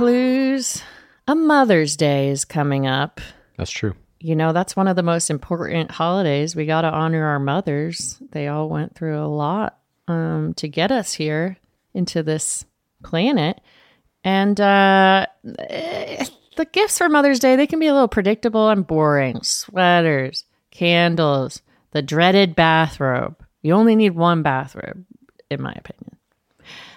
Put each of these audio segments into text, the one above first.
Clues. A Mother's Day is coming up. That's true. You know, that's one of the most important holidays. We got to honor our mothers. They all went through a lot um, to get us here into this planet. And uh, the gifts for Mother's Day, they can be a little predictable and boring. Sweaters, candles, the dreaded bathrobe. You only need one bathrobe, in my opinion.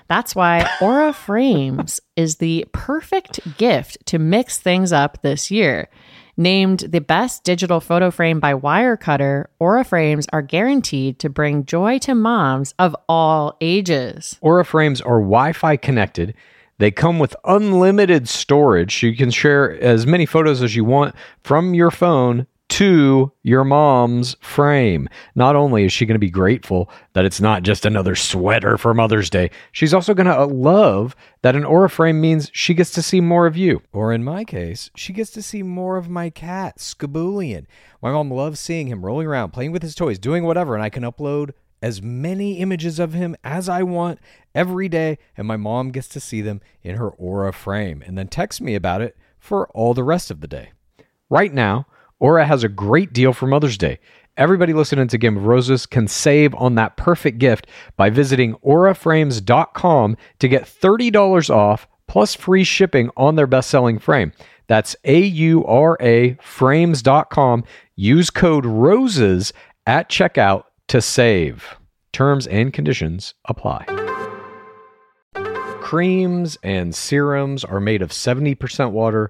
That's why Aura Frames is the perfect gift to mix things up this year. Named the best digital photo frame by Wirecutter, Aura Frames are guaranteed to bring joy to moms of all ages. Aura frames are Wi Fi connected. They come with unlimited storage. You can share as many photos as you want from your phone to your mom's frame. Not only is she going to be grateful that it's not just another sweater for Mother's Day, she's also going to uh, love that an Aura frame means she gets to see more of you. Or in my case, she gets to see more of my cat, Skaboolian. My mom loves seeing him rolling around, playing with his toys, doing whatever, and I can upload as many images of him as I want every day, and my mom gets to see them in her Aura frame and then text me about it for all the rest of the day. Right now, Aura has a great deal for Mother's Day. Everybody listening to Game of Roses can save on that perfect gift by visiting auraframes.com to get $30 off plus free shipping on their best selling frame. That's A U R A frames.com. Use code ROSES at checkout to save. Terms and conditions apply. Creams and serums are made of 70% water,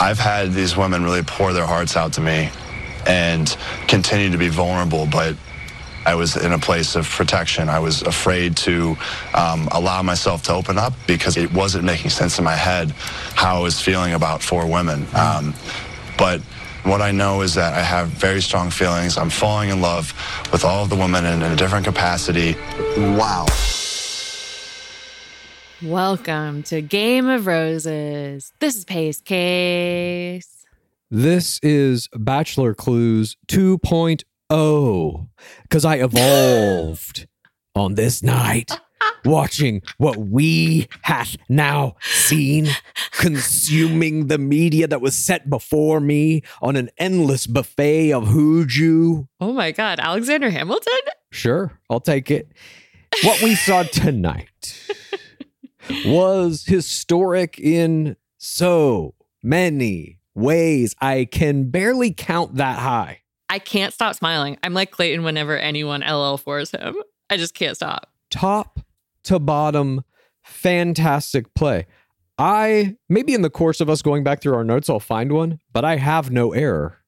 I've had these women really pour their hearts out to me and continue to be vulnerable, but I was in a place of protection. I was afraid to um, allow myself to open up because it wasn't making sense in my head how I was feeling about four women. Um, but what I know is that I have very strong feelings. I'm falling in love with all of the women in, in a different capacity. Wow. Welcome to Game of Roses. This is Pace Case. This is Bachelor Clues 2.0 because I evolved on this night watching what we hath now seen, consuming the media that was set before me on an endless buffet of huju. Oh my God, Alexander Hamilton? Sure, I'll take it. What we saw tonight was historic in so many ways. I can barely count that high. I can't stop smiling. I'm like Clayton whenever anyone LL4s him. I just can't stop. Top to bottom, fantastic play. I maybe in the course of us going back through our notes, I'll find one, but I have no error.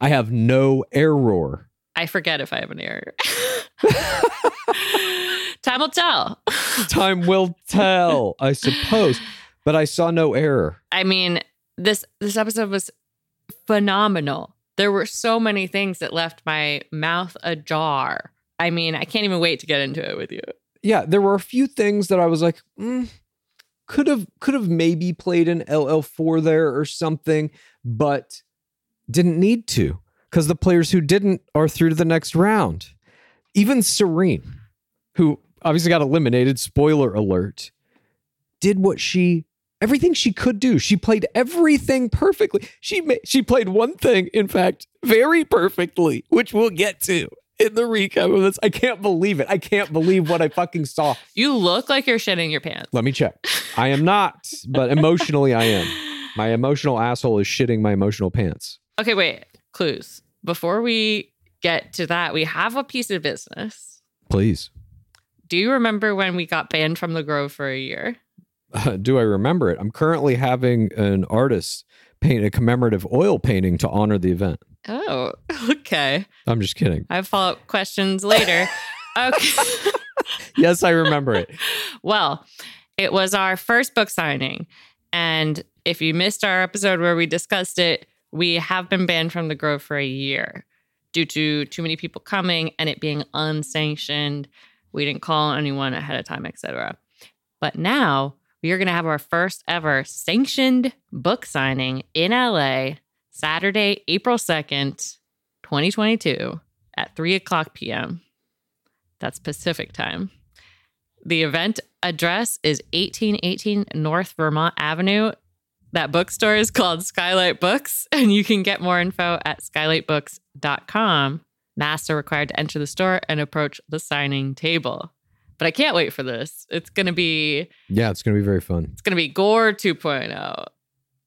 I have no error. I forget if I have an error. Time will tell. Time will tell, I suppose. But I saw no error. I mean, this this episode was phenomenal. There were so many things that left my mouth ajar. I mean, I can't even wait to get into it with you. Yeah, there were a few things that I was like, mm, could have could have maybe played an LL4 there or something, but didn't need to because the players who didn't are through to the next round. Even Serene, who obviously got eliminated, spoiler alert, did what she everything she could do. She played everything perfectly. She she played one thing, in fact, very perfectly, which we'll get to in the recap of this. I can't believe it. I can't believe what I fucking saw. You look like you're shitting your pants. Let me check. I am not, but emotionally I am. My emotional asshole is shitting my emotional pants. Okay, wait. Clues. Before we get to that, we have a piece of business. Please. Do you remember when we got banned from the Grove for a year? Uh, do I remember it? I'm currently having an artist paint a commemorative oil painting to honor the event. Oh, okay. I'm just kidding. I have follow up questions later. okay. Yes, I remember it. Well, it was our first book signing. And if you missed our episode where we discussed it, we have been banned from the Grove for a year due to too many people coming and it being unsanctioned. We didn't call anyone ahead of time, etc. But now we are going to have our first ever sanctioned book signing in LA, Saturday, April 2nd, 2022 at 3 o'clock p.m. That's Pacific time. The event address is 1818 North Vermont Avenue. That bookstore is called Skylight Books, and you can get more info at skylightbooks.com. Masks are required to enter the store and approach the signing table. But I can't wait for this. It's going to be Yeah, it's going to be very fun. it's going to be Gore 2.0,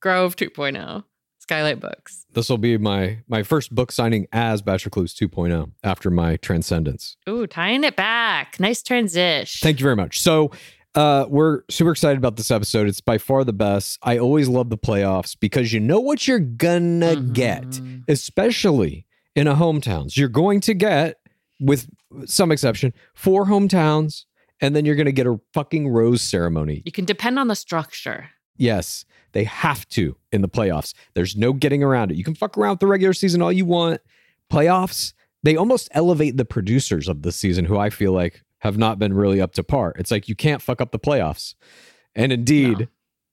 Grove 2.0, Skylight Books. This will be my my first book signing as Bachelor Clues 2.0 after my transcendence. Ooh, tying it back. Nice transition. Thank you very much. So, uh, we're super excited about this episode. It's by far the best. I always love the playoffs because you know what you're gonna get, Mhm. especially in a hometowns. You're going to get, with some exception, four hometowns, and then you're gonna get a fucking rose ceremony. You can depend on the structure. Yes, they have to in the playoffs. There's no getting around it. You can fuck around with the regular season all you want. Playoffs, they almost elevate the producers of the season, who I feel like have not been really up to par. It's like you can't fuck up the playoffs. And indeed,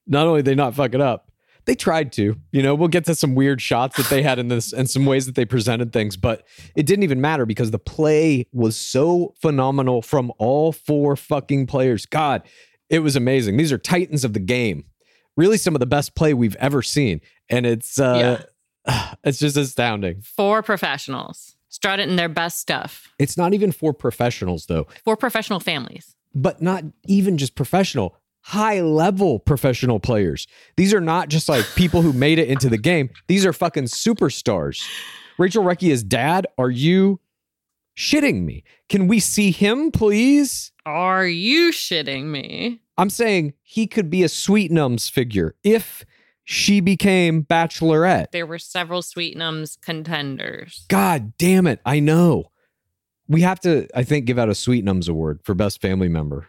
not only did they not fuck it up, they tried to. You know, we'll get to some weird shots that they had in this and some ways that they presented things, but it didn't even matter because the play was so phenomenal from all four fucking players. God, it was amazing. These are titans of the game. Really some of the best play we've ever seen. And it's uh it's just astounding. Four professionals strutting in their best stuff. It's not even for professionals though, For professional families. but not even just professional, high level professional players. These are not just like people who made it into the game. These are fucking superstars. Rachel Recchia's dad, are you shitting me? Can we see him, please? Are you shitting me? I'm saying he could be a Sweet Nums figure if she became Bachelorette. There were several Sweetnums contenders. God damn it. I know. We have to, I think, give out a Sweet Nums award for best family member.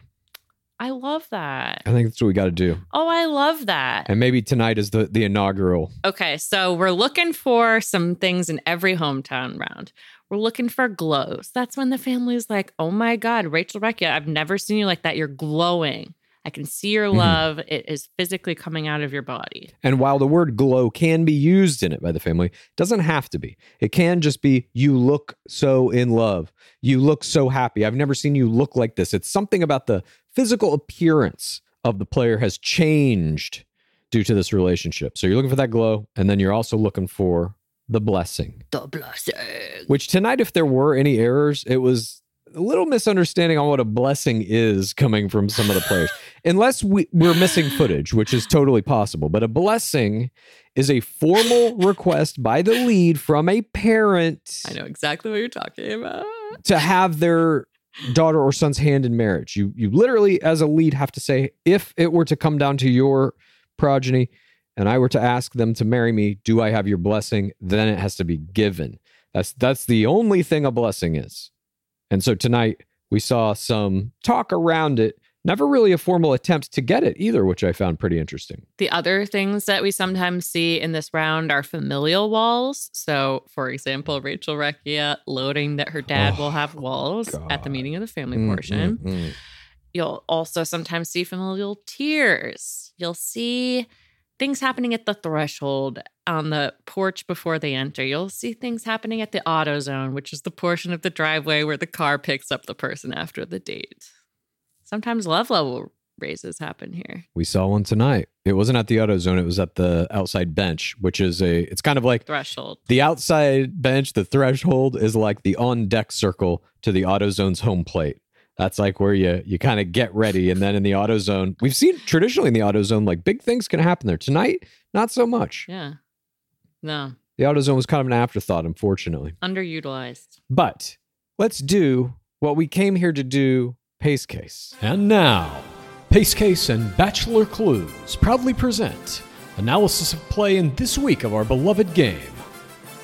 I love that. I think that's what we got to do. Oh, I love that. And maybe tonight is the, the inaugural. Okay, so we're looking for some things in every hometown round. We're looking for glows. That's when the family's like, oh my God, Rachel Recchia, I've never seen you like that. You're glowing. I can see your Mhm. love. It is physically coming out of your body. And while the word glow can be used in it by the family, it doesn't have to be. It can just be, you look so in love. You look so happy. I've never seen you look like this. It's something about the physical appearance of the player has changed due to this relationship. So you're looking for that glow. And then you're also looking for the blessing, The blessing. which tonight, if there were any errors, it was a little misunderstanding on what a blessing is coming from some of the players. Unless we, we're missing footage, which is totally possible. But a blessing is a formal request by the lead from a parent I know exactly what you're talking about. to have their daughter or son's hand in marriage. You you literally as a lead have to say if it were to come down to your progeny and I were to ask them to marry me, do I have your blessing? Then it has to be given. That's that's the only thing a blessing is. And so tonight we saw some talk around it, never really a formal attempt to get it either, which I found pretty interesting. The other things that we sometimes see in this round are familial walls. So, for example, Rachel Recchia loading that her dad will have walls at the meeting of the family Mm, portion. mm, mm. You'll also sometimes see familial tears. You'll see things happening at the threshold on the porch before they enter. You'll see things happening at the auto zone, which is the portion of the driveway where the car picks up the person after the date. Sometimes love level raises happen here. We saw one tonight. It wasn't at the auto zone, it was at the outside bench, which is a it's kind of like Threshold. the outside bench, the threshold is like the on deck circle to the auto zone's home plate. That's like where you you kind of get ready, and then in the auto zone. we've seen traditionally in the auto zone like big things can happen there. Tonight, not so much. Yeah. No, The AutoZone was kind of an afterthought, unfortunately. underutilized. But let's do what we came here to do. Pace case. And now, Pace Case and Bachelor Clues proudly present analysis of play in this week of our beloved game.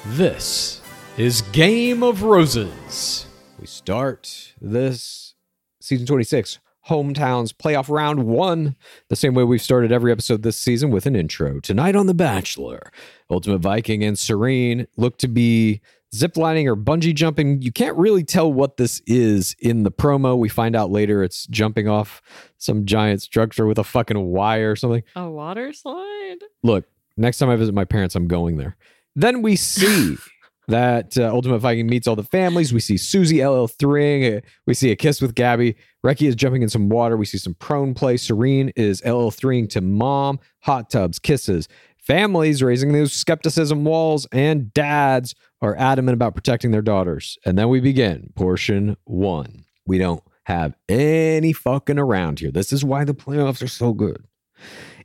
This is Game of Roses. We start this season 26 hometowns playoff round one the same way we've started every episode this season with an intro tonight on the bachelor ultimate viking and serene look to be ziplining or bungee jumping you can't really tell what this is in the promo we find out later it's jumping off some giant structure with a fucking wire or something A water slide? look, next time I visit my parents, I'm going there. Then we see that uh, Ultimate Viking meets all the families. We see Susie LL threeing. Uh, we see a kiss with Gabby. Reki is jumping in some water. We see some prone play. Serene is LL threeing to mom. Hot tubs, kisses. Families raising those skepticism walls, and dads are adamant about protecting their daughters. And then we begin portion one. We don't have any fucking around here. This is why the playoffs are so good.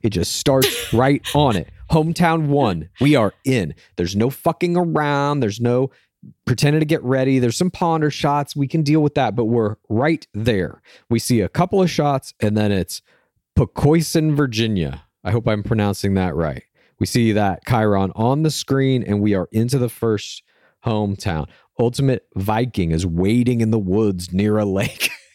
It just starts right on it. Hometown one. We are in. There's no fucking around. There's no pretending to get ready. There's some ponder shots. We can deal with that, but we're right there. We see a couple of shots, and then it's Poquoson, Virginia. I hope I'm pronouncing that right. We see that Chiron on the screen, and we are into the first hometown. Ultimate Viking is waiting in the woods near a lake.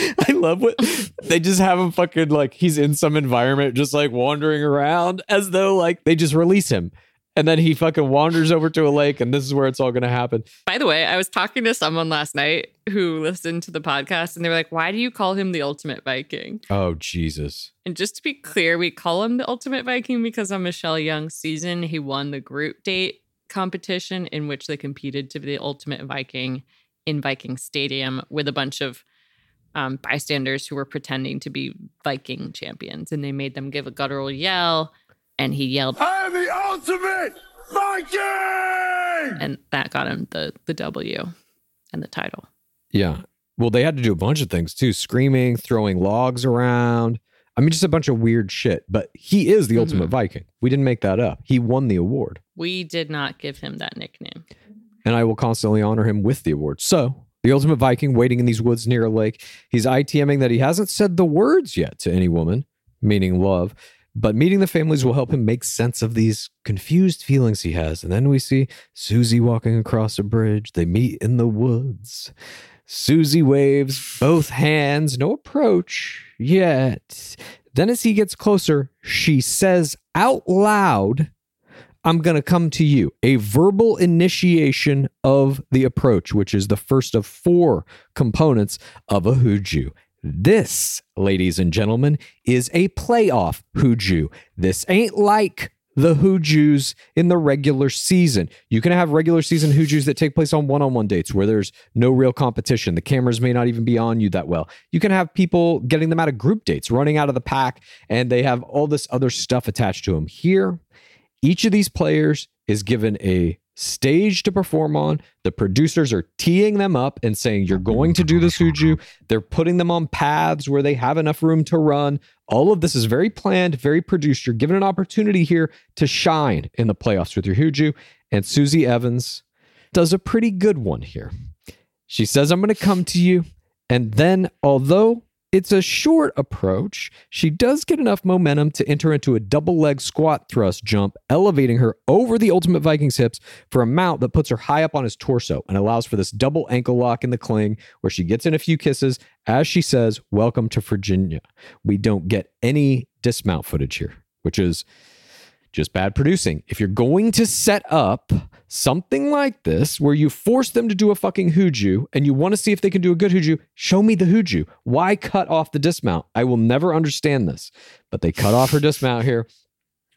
I love what they just have him fucking like he's in some environment, just like wandering around as though like they just release him. And then he fucking wanders over to a lake, and this is where it's all going to happen. By the way, I was talking to someone last night who listened to the podcast and they were like, why do you call him the Ultimate Viking? Oh, Jesus. And just to be clear, we call him the Ultimate Viking because on Michelle Young's season, he won the group date competition in which they competed to be the Ultimate Viking in Viking Stadium with a bunch of um, bystanders who were pretending to be Viking champions. And they made them give a guttural yell, and he yelled, I am the ultimate Viking! and that got him the the W and the title. Yeah. Well, they had to do a bunch of things too screaming, throwing logs around. I mean, just a bunch of weird shit. But he is the ultimate Viking. We didn't make that up. He won the award. We did not give him that nickname. and I will constantly honor him with the award. So, the ultimate Viking waiting in these woods near a lake. He's ITMing that he hasn't said the words yet to any woman, meaning love. But meeting the families will help him make sense of these confused feelings he has. And then we see Susie walking across a bridge. They meet in the woods. Susie waves both hands, no approach yet. Then, as he gets closer, she says out loud, I'm going to come to you. A verbal initiation of the approach, which is the first of four components of a Huju. This, ladies and gentlemen, is a playoff Huju. This ain't like the Hujus in the regular season. You can have regular season Hujus that take place on one on one dates where there's no real competition. The cameras may not even be on you that well. You can have people getting them out of group dates, running out of the pack, and they have all this other stuff attached to them. Here, each of these players is given a stage to perform on. The producers are teeing them up and saying, You're going to do the Huju. They're putting them on paths where they have enough room to run. All of this is very planned, very produced. You're given an opportunity here to shine in the playoffs with your Huju. And Susie Evans does a pretty good one here. She says, I'm going to come to you. And then, although it's a short approach, she does get enough momentum to enter into a double leg squat thrust jump, elevating her over the Ultimate Vikings hips for a mount that puts her high up on his torso and allows for this double ankle lock in the cling where she gets in a few kisses as she says, Welcome to Virginia. We don't get any dismount footage here, which is just bad producing. If you're going to set up something like this where you force them to do a fucking huju and you want to see if they can do a good huju, show me the huju. Why cut off the dismount? I will never understand this. But they cut off her dismount here.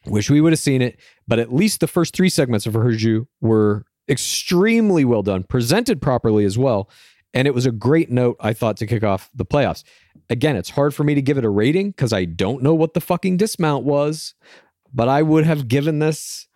Wish we would have seen it, but at least the first three segments of her huju were extremely well done, presented properly as well. And it was a great note, I thought, to kick off the playoffs. Again, it's hard for me to give it a rating because I don't know what the fucking dismount was but I would have given this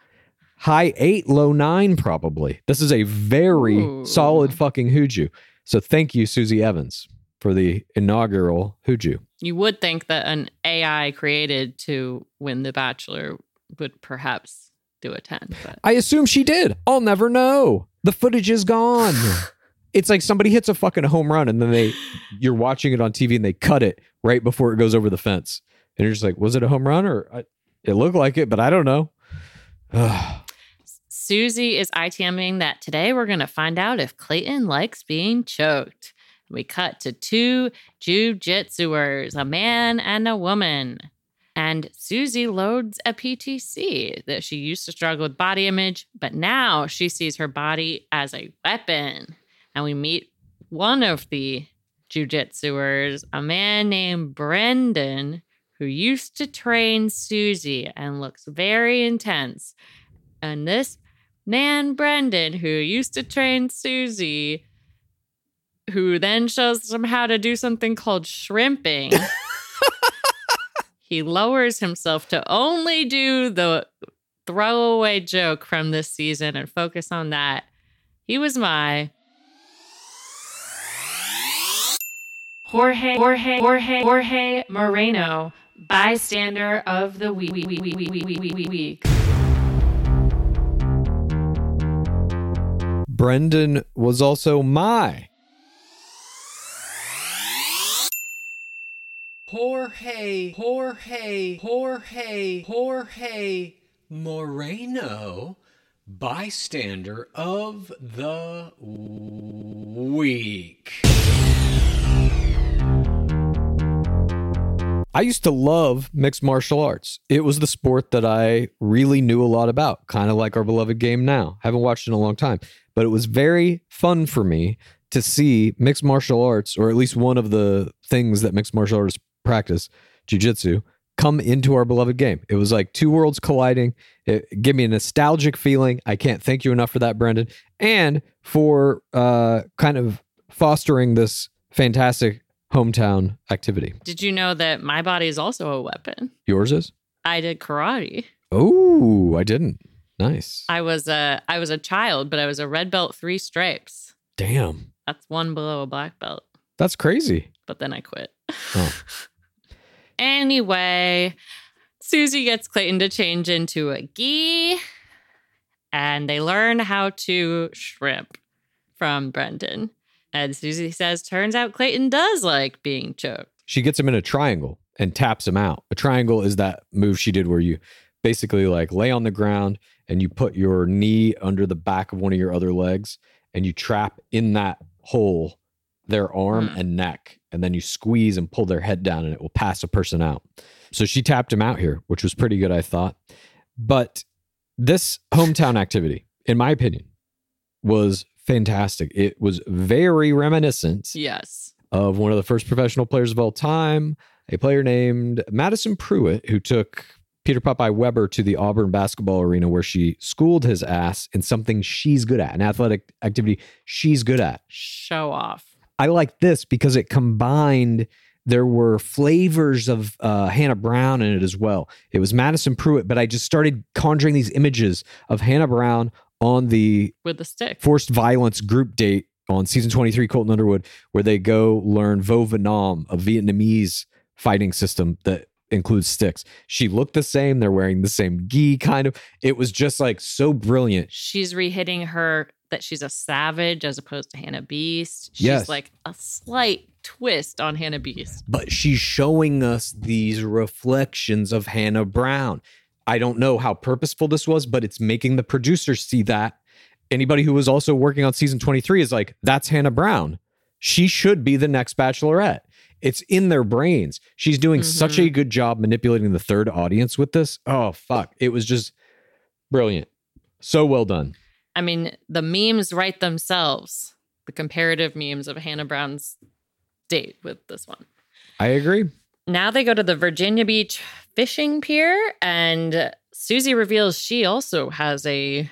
high eight, low nine, probably. This is a very Ooh. solid fucking Huju. So thank you, Susie Evans, for the inaugural Huju. You would think that an AI created to win The Bachelor would perhaps do a 10, but I assume she did. I'll never know. The footage is gone. it's like somebody hits a fucking home run and then they you're watching it on TV and they cut it right before it goes over the fence. And you're just like, was it a home run or I, it looked like it, but I don't know. Susie is ITMing that today we're going to find out if Clayton likes being choked. We cut to two jujitsuers, a man and a woman. And Susie loads a PTC that she used to struggle with body image, but now she sees her body as a weapon. And we meet one of the jujitsuers, a man named Brendan, who used to train Susie and looks very intense. And this man, Brendan, who used to train Susie, who then shows them how to do something called shrimping. he lowers himself to only do the throwaway joke from this season and focus on that. He was my Jorge Jorge Jorge Jorge Moreno, bystander of the week. week. Brendan was also my Jorge, Jorge, Jorge, Jorge Moreno, bystander of the week. I used to love mixed martial arts. It was the sport that I really knew a lot about, kind of like our beloved game now. Haven't watched in a long time, but it was very fun for me to see mixed martial arts, or at least one of the things that mixed martial artists practice, jujitsu, come into our beloved game. It was like two worlds colliding. It gave me a nostalgic feeling. I can't thank you enough for that, Brendan, and for uh, kind of fostering this fantastic hometown activity. Did you know that my body is also a weapon? Yours is? I did karate. Oh, I didn't. Nice. I was a I was a child, but I was a red belt, three stripes. Damn. That's one below a black belt. That's crazy. But then I quit. Oh. anyway, Susie gets Clayton to change into a gi, and they learn how to shrimp from Brendan. And Susie says, turns out Clayton does like being choked. She gets him in a triangle and taps him out. A triangle is that move she did where you basically like lay on the ground and you put your knee under the back of one of your other legs and you trap in that hole their arm Hmm. and neck and then you squeeze and pull their head down and it will pass a person out. So she tapped him out here, which was pretty good, I thought. But this hometown activity, in my opinion, was fantastic. It was very reminiscent Yes. of one of the first professional players of all time, a player named Madison Prewett, who took Peter Popeye Weber to the Auburn basketball arena where she schooled his ass in something she's good at, an athletic activity she's good at. Show off. I like this because it combined. There were flavors of uh, Hannah Brown in it as well. It was Madison Prewett, but I just started conjuring these images of Hannah Brown on the with the stick. forced violence group date on season 23 Colton Underwood where they go learn Vo Vietnam, a Vietnamese fighting system that includes sticks. She looked the same. They're wearing the same gi kind of. It was just like so brilliant. She's rehitting her that she's a savage as opposed to Hannah Beast. She's Yes. like a slight twist on Hannah Beast. But she's showing us these reflections of Hannah Brown. I don't know how purposeful this was, but it's making the producers see that. Anybody who was also working on season 23 is like, that's Hannah Brown. She should be the next bachelorette. It's in their brains. She's doing such a mm-hmm. good job manipulating the third audience with this. Oh, fuck. It was just brilliant. So well done. I mean, the memes write themselves. The comparative memes of Hannah Brown's date with this one. I agree. Now they go to the Virginia Beach fishing pier, and Susie reveals she also has a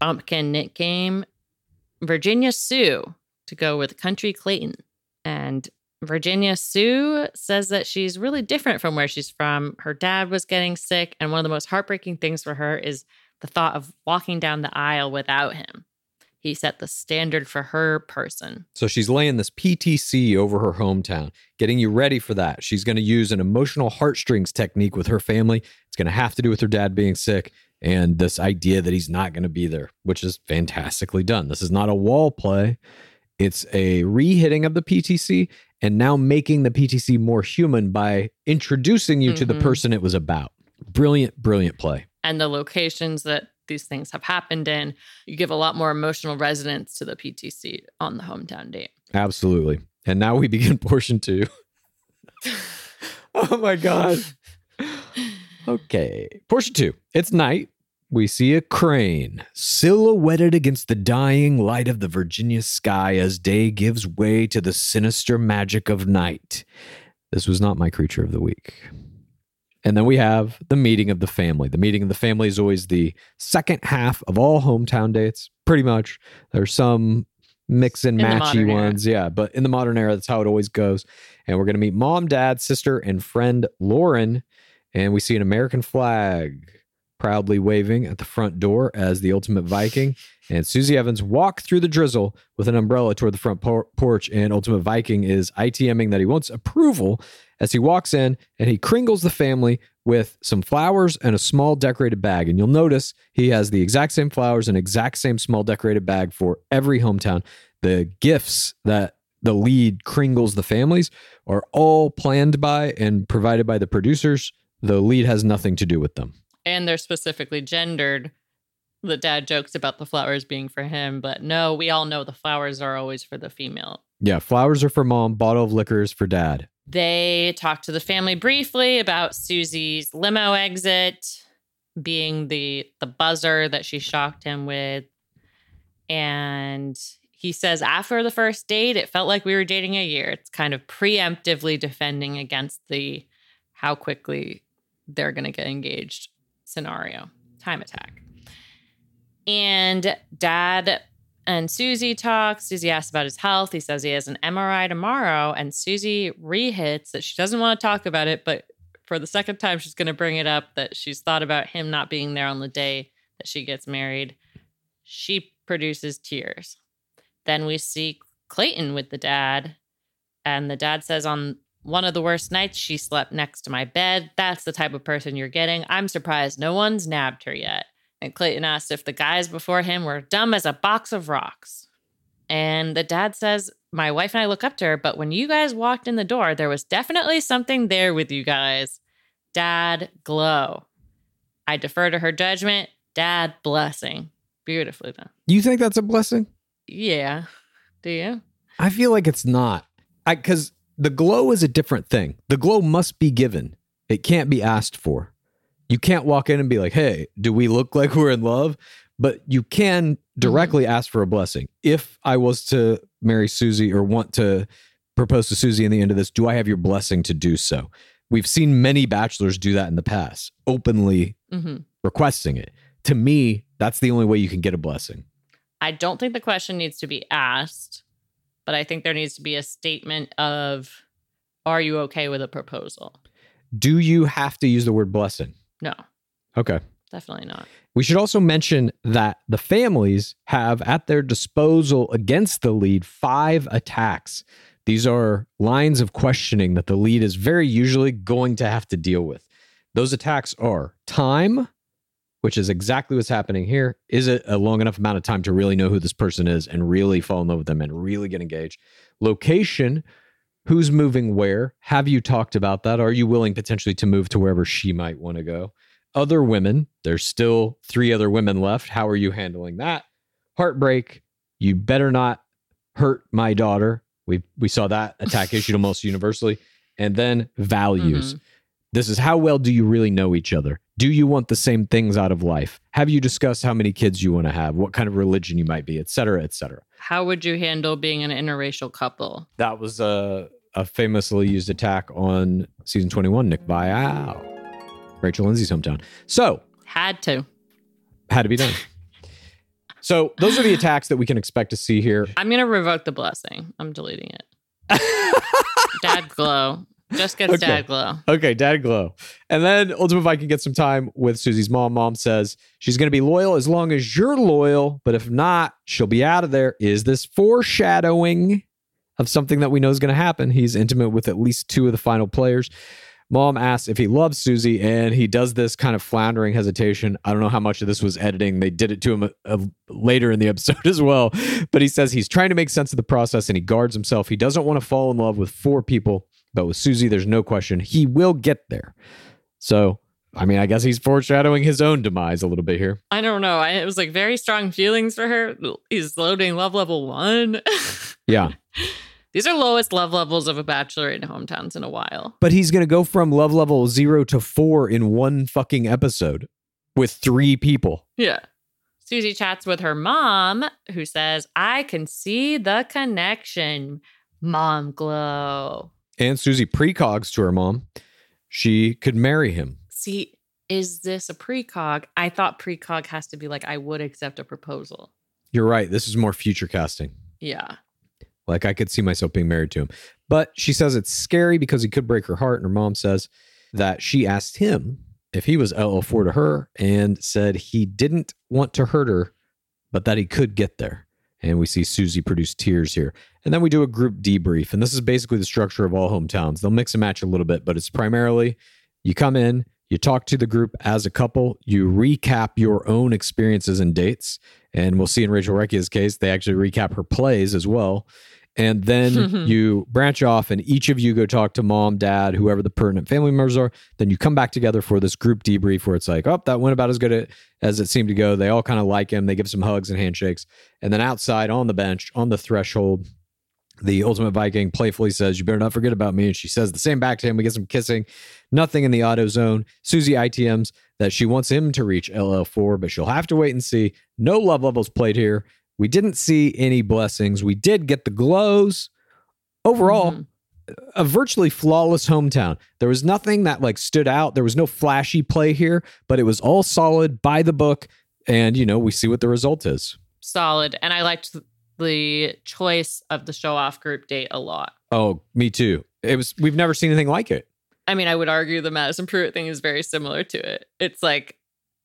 bumpkin nickname, Virginia Sue, to go with Country Clayton. And Virginia Sue says that she's really different from where she's from. Her dad was getting sick, and one of the most heartbreaking things for her is the thought of walking down the aisle without him. He set the standard for her person. So she's laying this PTC over her hometown, getting you ready for that. She's going to use an emotional heartstrings technique with her family. It's going to have to do with her dad being sick and this idea that he's not going to be there, which is fantastically done. This is not a wall play. It's a re-hitting of the PTC and now making the PTC more human by introducing you to the Mhm. person it was about. Brilliant, brilliant play. and the locations that these things have happened in, you give a lot more emotional resonance to the PTC on the hometown date. Absolutely. And now we begin portion two. oh my God. Okay. Portion two. It's night. We see a crane silhouetted against the dying light of the Virginia sky as day gives way to the sinister magic of night. This was not my creature of the week. And then we have the meeting of the family. The meeting of the family is always the second half of all hometown dates, pretty much. There's some mix and matchy modern era. ones. Yeah, but in the modern era, that's how it always goes. And we're going to meet mom, dad, sister, and friend Lauren. And we see an American flag proudly waving at the front door as the ultimate Viking. And Susie Evans walk through the drizzle with an umbrella toward the front por- porch. And Ultimate Viking is ITMing that he wants approval as he walks in and he kringles the family with some flowers and a small decorated bag. And you'll notice he has the exact same flowers and exact same small decorated bag for every hometown. The gifts that the lead kringles the families are all planned by and provided by the producers. The lead has nothing to do with them. And they're specifically gendered. The dad jokes about the flowers being for him, but no, we all know the flowers are always for the female. Yeah, flowers are for mom, bottle of liquor is for dad. They talk to the family briefly about Susie's limo exit being the the buzzer that she shocked him with. And he says after the first date, it felt like we were dating a year. It's kind of preemptively defending against the how quickly they're going to get engaged scenario. Time attack. And dad and Susie talks. Susie asks about his health. He says he has an MRI tomorrow. And Susie rehits that she doesn't want to talk about it, but for the second time, she's going to bring it up that she's thought about him not being there on the day that she gets married. She produces tears. Then we see Clayton with the dad. And the dad says, On one of the worst nights, she slept next to my bed. That's the type of person you're getting. I'm surprised no one's nabbed her yet. And Clayton asked if the guys before him were dumb as a box of rocks. And the dad says, My wife and I look up to her, but when you guys walked in the door, there was definitely something there with you guys. Dad, glow. I defer to her judgment. Dad, blessing. Beautifully done. You think that's a blessing? Yeah. Do you? I feel like it's not. I because the glow is a different thing. The glow must be given. It can't be asked for. You can't walk in and be like, "Hey, do we look like we're in love?" But you can directly ask for a blessing. If I was to marry Susie or want to propose to Susie in the end of this, do I have your blessing to do so? We've seen many bachelors do that in the past, openly hmm requesting it. To me, that's the only way you can get a blessing. I don't think the question needs to be asked, but I think there needs to be a statement of, Are you okay with a proposal? Do you have to use the word blessing? No, Okay. definitely not. We should also mention that the families have at their disposal against the lead five attacks. These are lines of questioning that the lead is very usually going to have to deal with. Those attacks are time, which is exactly what's happening here. Is it a long enough amount of time to really know who this person is and really fall in love with them and really get engaged? Location, who's moving where? Have you talked about that? Are you willing potentially to move to wherever she might want to go? Other women, there's still three other women left. How are you handling that? Heartbreak, you better not hurt my daughter. We we saw that attack issued almost universally. And then values. Mm-hmm. This is how well do you really know each other? Do you want the same things out of life? Have you discussed how many kids you want to have, what kind of religion you might be, et cetera, et cetera? How would you handle being an interracial couple? That was a, a famously used attack on season 21, Nick Viall, Rachel Lindsay's hometown. So, Had to. had to be done. So, those are the attacks that we can expect to see here. I'm gonna revoke the blessing. I'm deleting it. Dad glow. Just gets Okay. dad glow. Okay, Dad Glow. And then Ultimate Viking gets some time with Susie's mom. Mom says she's going to be loyal as long as you're loyal, but if not, she'll be out of there. Is this foreshadowing of something that we know is going to happen? He's intimate with at least two of the final players. Mom asks if he loves Susie, and he does this kind of floundering hesitation. I don't know how much of this was editing. They did it to him a, a- later in the episode as well. But he says he's trying to make sense of the process and he guards himself. He doesn't want to fall in love with four people, but with Susie, there's no question he will get there. So, I mean, I guess he's foreshadowing his own demise a little bit here. I don't know. I, it was like very strong feelings for her. He's loading love level one. Yeah. These are lowest love levels of a bachelor in hometowns in a while. But he's going to go from love level zero to four in one fucking episode with three people. Yeah. Susie chats with her mom, who says, I can see the connection. Mom glow. And Susie precogs to her mom. She could marry him. See, is this a precog? I thought precog has to be like, I would accept a proposal. You're right. This is more future casting. Yeah. Like I could see myself being married to him. But she says it's scary because he could break her heart. And her mom says that she asked him if he was LL4 to her and said he didn't want to hurt her, but that he could get there. And we see Susie produce tears here. And then we do a group debrief. And this is basically the structure of all hometowns. They'll mix and match a little bit, but it's primarily you come in, you talk to the group as a couple, you recap your own experiences and dates. And we'll see in Rachel Recchia's case, they actually recap her plays as well. And then you branch off, and each of you go talk to mom, dad, whoever the pertinent family members are. Then you come back together for this group debrief where it's like, oh, that went about as good as it seemed to go. They all kind of like him. They give some hugs and handshakes. And then outside on the bench, on the threshold, the ultimate Viking playfully says, You better not forget about me. And she says the same back to him. We get some kissing. Nothing in the auto zone. Susie ITMs that she wants him to reach LL4, but she'll have to wait and see. No love levels played here. We didn't see any blessings. We did get the glows. Overall, Mhm. a virtually flawless hometown. There was nothing that like stood out. There was no flashy play here, but it was all solid by the book. And, you know, we see what the result is. solid. And I liked the choice of the show off group date a lot. Oh, me too. It was, we've never seen anything like it. I mean, I would argue the Madison Prewett thing is very similar to it. It's like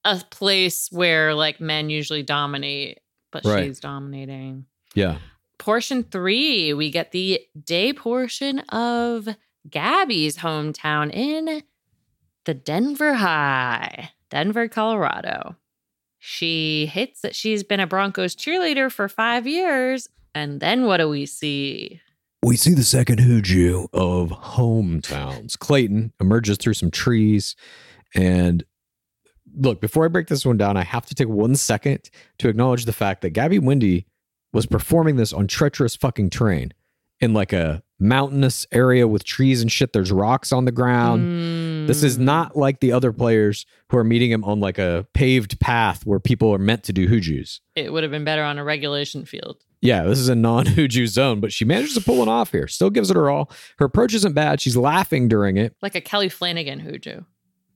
a place where like men usually dominate, but Right. she's dominating. Yeah. Portion three, we get the day portion of Gabby's hometown in the Denver High, Denver, Colorado. She hits that she's been a Broncos cheerleader for five years. And then what do we see? We see the second Huju of hometowns. Clayton emerges through some trees. And look, before I break this one down, I have to take one second to acknowledge the fact that Gabby Windey was performing this on treacherous fucking terrain in like a mountainous area with trees and shit. There's rocks on the ground. Mm. This is Mm. not like the other players who are meeting him on like a paved path where people are meant to do Hujus. It would have been better on a regulation field. Yeah, this is a non Huju zone, but she manages to pull one off here. Still gives it her all. Her approach isn't bad. She's laughing during it. Like a Kelly Flanagan Huju,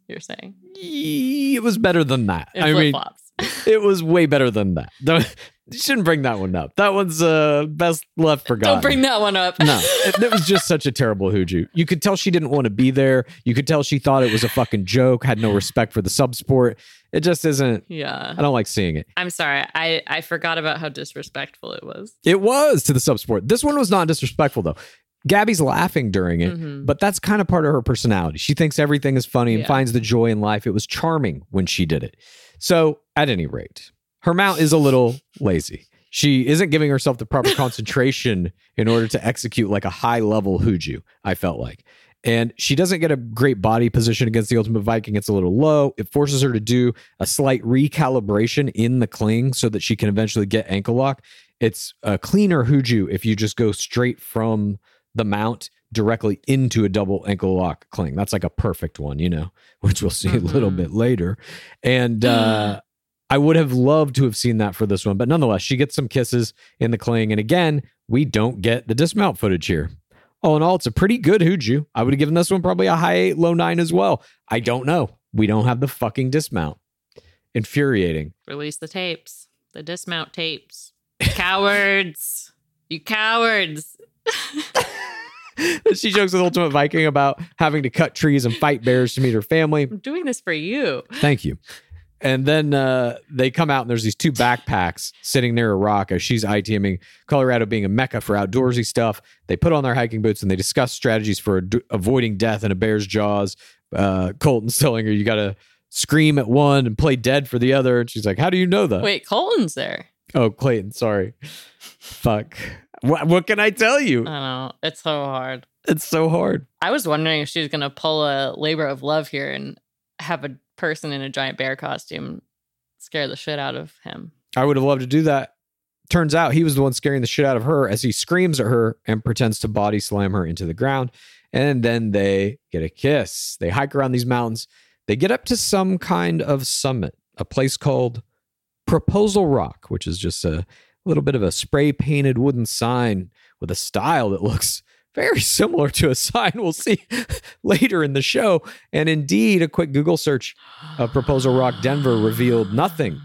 you're saying. It was better than that. It I mean, it was way better than that. Don't, you shouldn't bring that one up. That one's uh, best left forgotten. Don't bring that one up. No, it, it was just such a terrible huju. You could tell she didn't want to be there. You could tell she thought it was a fucking joke, had no respect for the sub sport. It just isn't. Yeah. I don't like seeing it. I'm sorry. I, I forgot about how disrespectful it was. It was to the sub sport. This one was not disrespectful though. Gabby's laughing during it, Mhm. but that's kind of part of her personality. She thinks everything is funny and Yeah. finds the joy in life. It was charming when she did it. So, at any rate, her mount is a little lazy. She isn't giving herself the proper concentration in order to execute like a high level Huju, I felt like. And she doesn't get a great body position against the Ultimate Viking. It's a little low. It forces her to do a slight recalibration in the cling so that she can eventually get ankle lock. It's a cleaner Huju if you just go straight from the mount directly into a double ankle lock cling. That's like a perfect one, you know, which we'll see a little Mhm. bit later. And uh, I would have loved to have seen that for this one, but nonetheless, she gets some kisses in the cling. And again, we don't get the dismount footage here. All in all, it's a pretty good Huju. I would have given this one probably a high eight, low nine as well. I don't know. We don't have the fucking dismount. Infuriating. Release the tapes, the dismount tapes. Cowards. You cowards. she jokes with Ultimate Viking about having to cut trees and fight bears to meet her family. I'm doing this for you. Thank you. And then uh, they come out and there's these two backpacks sitting near a rock as she's ITMing Colorado being a mecca for outdoorsy stuff. They put on their hiking boots and they discuss strategies for ad- avoiding death in a bear's jaws. Uh, Colton's telling her you got to scream at one and play dead for the other. And she's like, How do you know that? Wait, Colton's there. Oh, Clayton, sorry. Fuck. What, what can I tell you? I know. It's so hard. It's so hard. I was wondering if she was going to pull a labor of love here and have a person in a giant bear costume scare the shit out of him. I would have loved to do that. Turns out he was the one scaring the shit out of her as he screams at her and pretends to body slam her into the ground. And then they get a kiss. They hike around these mountains. They get up to some kind of summit, a place called Proposal Rock, which is just a little bit of a spray painted wooden sign with a style that looks very similar to a sign we'll see later in the show. And indeed, a quick Google search of Proposal Rock Denver revealed nothing.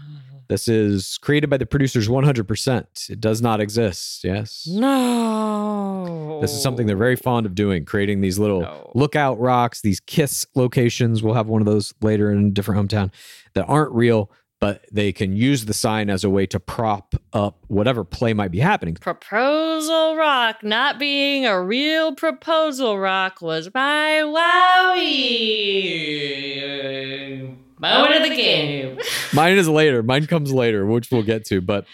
This is created by the producers 100%. It does not exist. Yes. No. This is something they're very fond of doing, creating these little No. lookout rocks, these kiss locations. We'll have one of those later in a different hometown that aren't real, but they can use the sign as a way to prop up whatever play might be happening. Proposal Rock not being a real proposal rock was my wowie moment of the game. Mine is later. Mine comes later, which we'll get to. But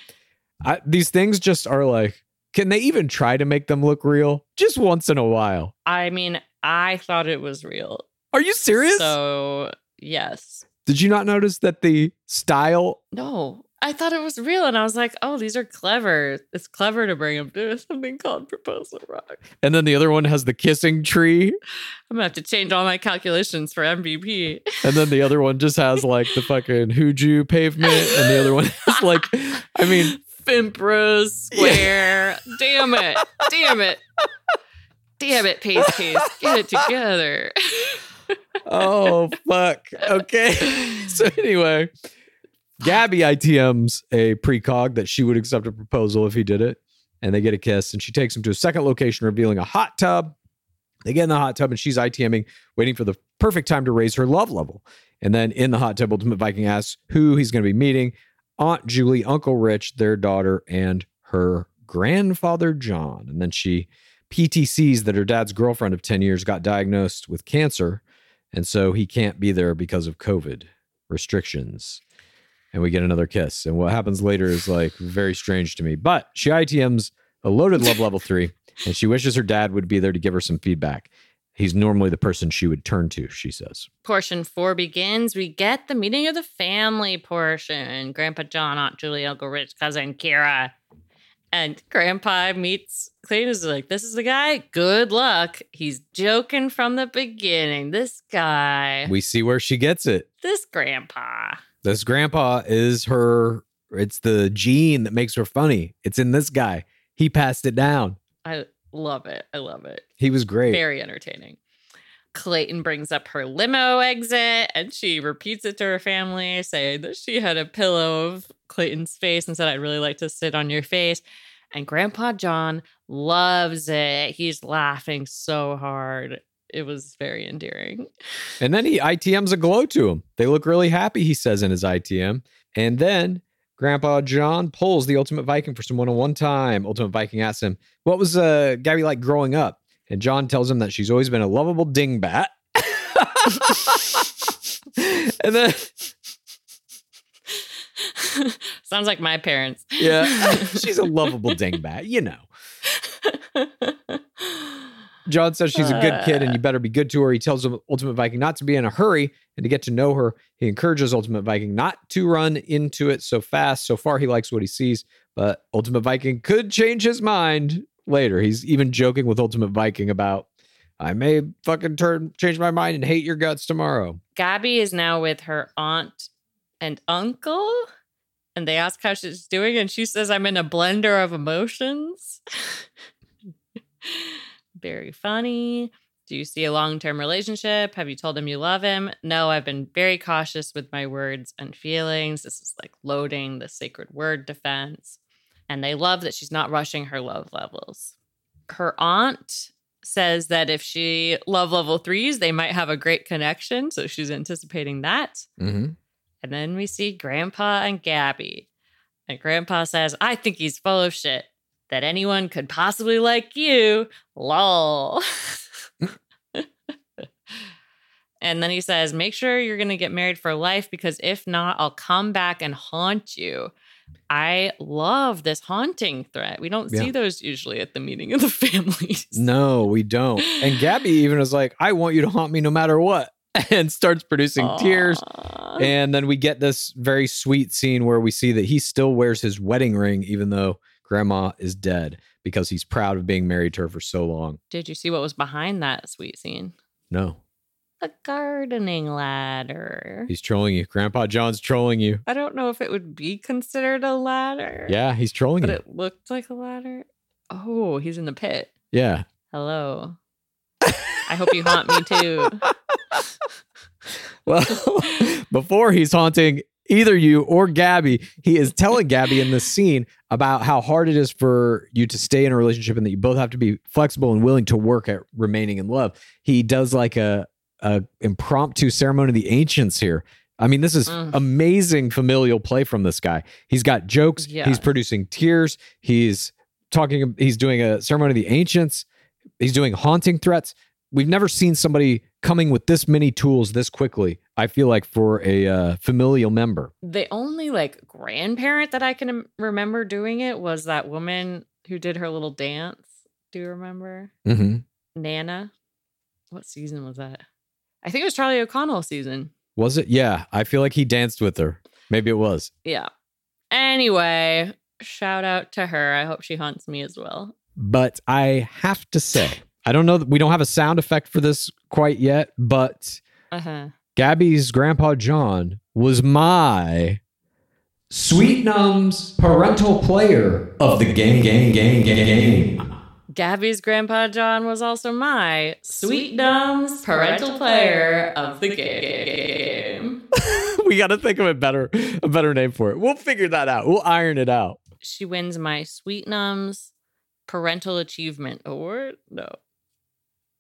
I, these things just are like, can they even try to make them look real? Just once in a while. I mean, I thought it was real. Are you serious? So, yes. Did you not notice that the style? No, I thought it was real. And I was like, oh, these are clever. It's clever to bring them to something called Proposal Rock. And then the other one has the kissing tree. I'm going to have to change all my calculations for MVP. And then the other one just has like the fucking Huju pavement. And the other one is like, I mean, Fimpra Square. Damn it. Damn it. Damn it, Pace Pace. Get it together. oh, fuck. Okay. So anyway, Gabby ITMs a precog that she would accept a proposal if he did it. And they get a kiss. And she takes him to a second location, revealing a hot tub. They get in the hot tub and she's ITMing, waiting for the perfect time to raise her love level. And then in the hot tub, Ultimate Viking asks who he's going to be meeting Aunt Julie, Uncle Rich, their daughter, and her grandfather, John. And then she PTCs that her dad's girlfriend of 10 years got diagnosed with cancer. And so he can't be there because of COVID restrictions. And we get another kiss. And what happens later is like very strange to me. But she ITMs a loaded love level three, and she wishes her dad would be there to give her some feedback. He's normally the person she would turn to, she says. Portion four begins. We get the meeting of the family portion. Grandpa John, Aunt Julie, Uncle Rich, cousin Kira. And Grandpa meets Clayton is like, This is the guy. Good luck. He's joking from the beginning. This guy. We see where she gets it. this grandpa. This grandpa is her, it's the gene that makes her funny. It's in this guy. He passed it down. I love it. I love it. He was great. Very entertaining. Clayton brings up her limo exit and she repeats it to her family, saying that she had a pillow of Clayton's face and said, I'd really like to sit on your face. And Grandpa John loves it. He's laughing so hard. It was very endearing. And then he ITMs a glow to him. They look really happy, he says in his ITM. And then Grandpa John pulls the Ultimate Viking for some one on one time. Ultimate Viking asks him, What was uh, Gabby like growing up? And John tells him that she's always been a lovable dingbat. and then, Sounds like my parents. yeah, she's a lovable dingbat, you know. John says she's a good kid and you better be good to her. He tells Ultimate Viking not to be in a hurry and to get to know her. He encourages Ultimate Viking not to run into it so fast. So far, he likes what he sees, but Ultimate Viking could change his mind later. He's even joking with Ultimate Viking about, I may fucking turn change my mind and hate your guts tomorrow. Gabby is now with her aunt and uncle, and they ask how she's doing, and she says, I'm in a blender of emotions. very funny. Do you see a long term relationship? Have you told him you love him? No, I've been very cautious with my words and feelings. This is like loading the sacred word defense. And they love that she's not rushing her love levels. Her aunt says that if she love level threes, they might have a great connection. So she's anticipating that. Mm-hmm. And then we see Grandpa and Gabby. And Grandpa says, I think he's full of shit. That anyone could possibly like you. Lol. and then he says, Make sure you're going to get married for life because if not, I'll come back and haunt you. I love this haunting threat. We don't see those usually at the meeting of the families. No, we don't. And Gabby even is like, I want you to haunt me no matter what. And starts producing tears. And then we get this very sweet scene where we see that he still wears his wedding ring, even though grandma is dead, because he's proud of being married to her for so long. Did you see what was behind that sweet scene? No, A gardening ladder. he's trolling you. Grandpa John's trolling you. I don't know if it would be considered a ladder. Yeah, he's trolling it. But you. it looked like a ladder. Oh, he's in the pit. yeah. Hello. I hope you haunt me too. Well, before he's haunting either you or Gabby, he is telling Gabby in this scene about how hard it is for you to stay in a relationship and that you both have to be flexible and willing to work at remaining in love. He does like a, a impromptu ceremony of the ancients here. I mean, this is Mm. amazing familial play from this guy. He's got jokes. Yeah. He's producing tears. He's talking. He's doing a ceremony of the ancients. He's doing haunting threats. We've never seen somebody coming with this many tools this quickly. I feel like for a uh, familial member. The only like grandparent that I can remember doing it was that woman who did her little dance. Do you remember? Mm-hmm. Nana. What season was that? I think it was Charlie O'Connell season. Was it? Yeah, I feel like he danced with her. Maybe it was. Yeah. Anyway, shout out to her. I hope she haunts me as well. But I have to say, I don't know that we don't have a sound effect for this quite yet, but Uh huh. Gabby's grandpa John was my Sweet Num's parental player of the game, game, game, game, game. Gabby's grandpa John was also my sweet dumb's parental player of the game. we got to think of a better, a better name for it. We'll figure that out. We'll iron it out. She wins my sweet numb's parental achievement award. No,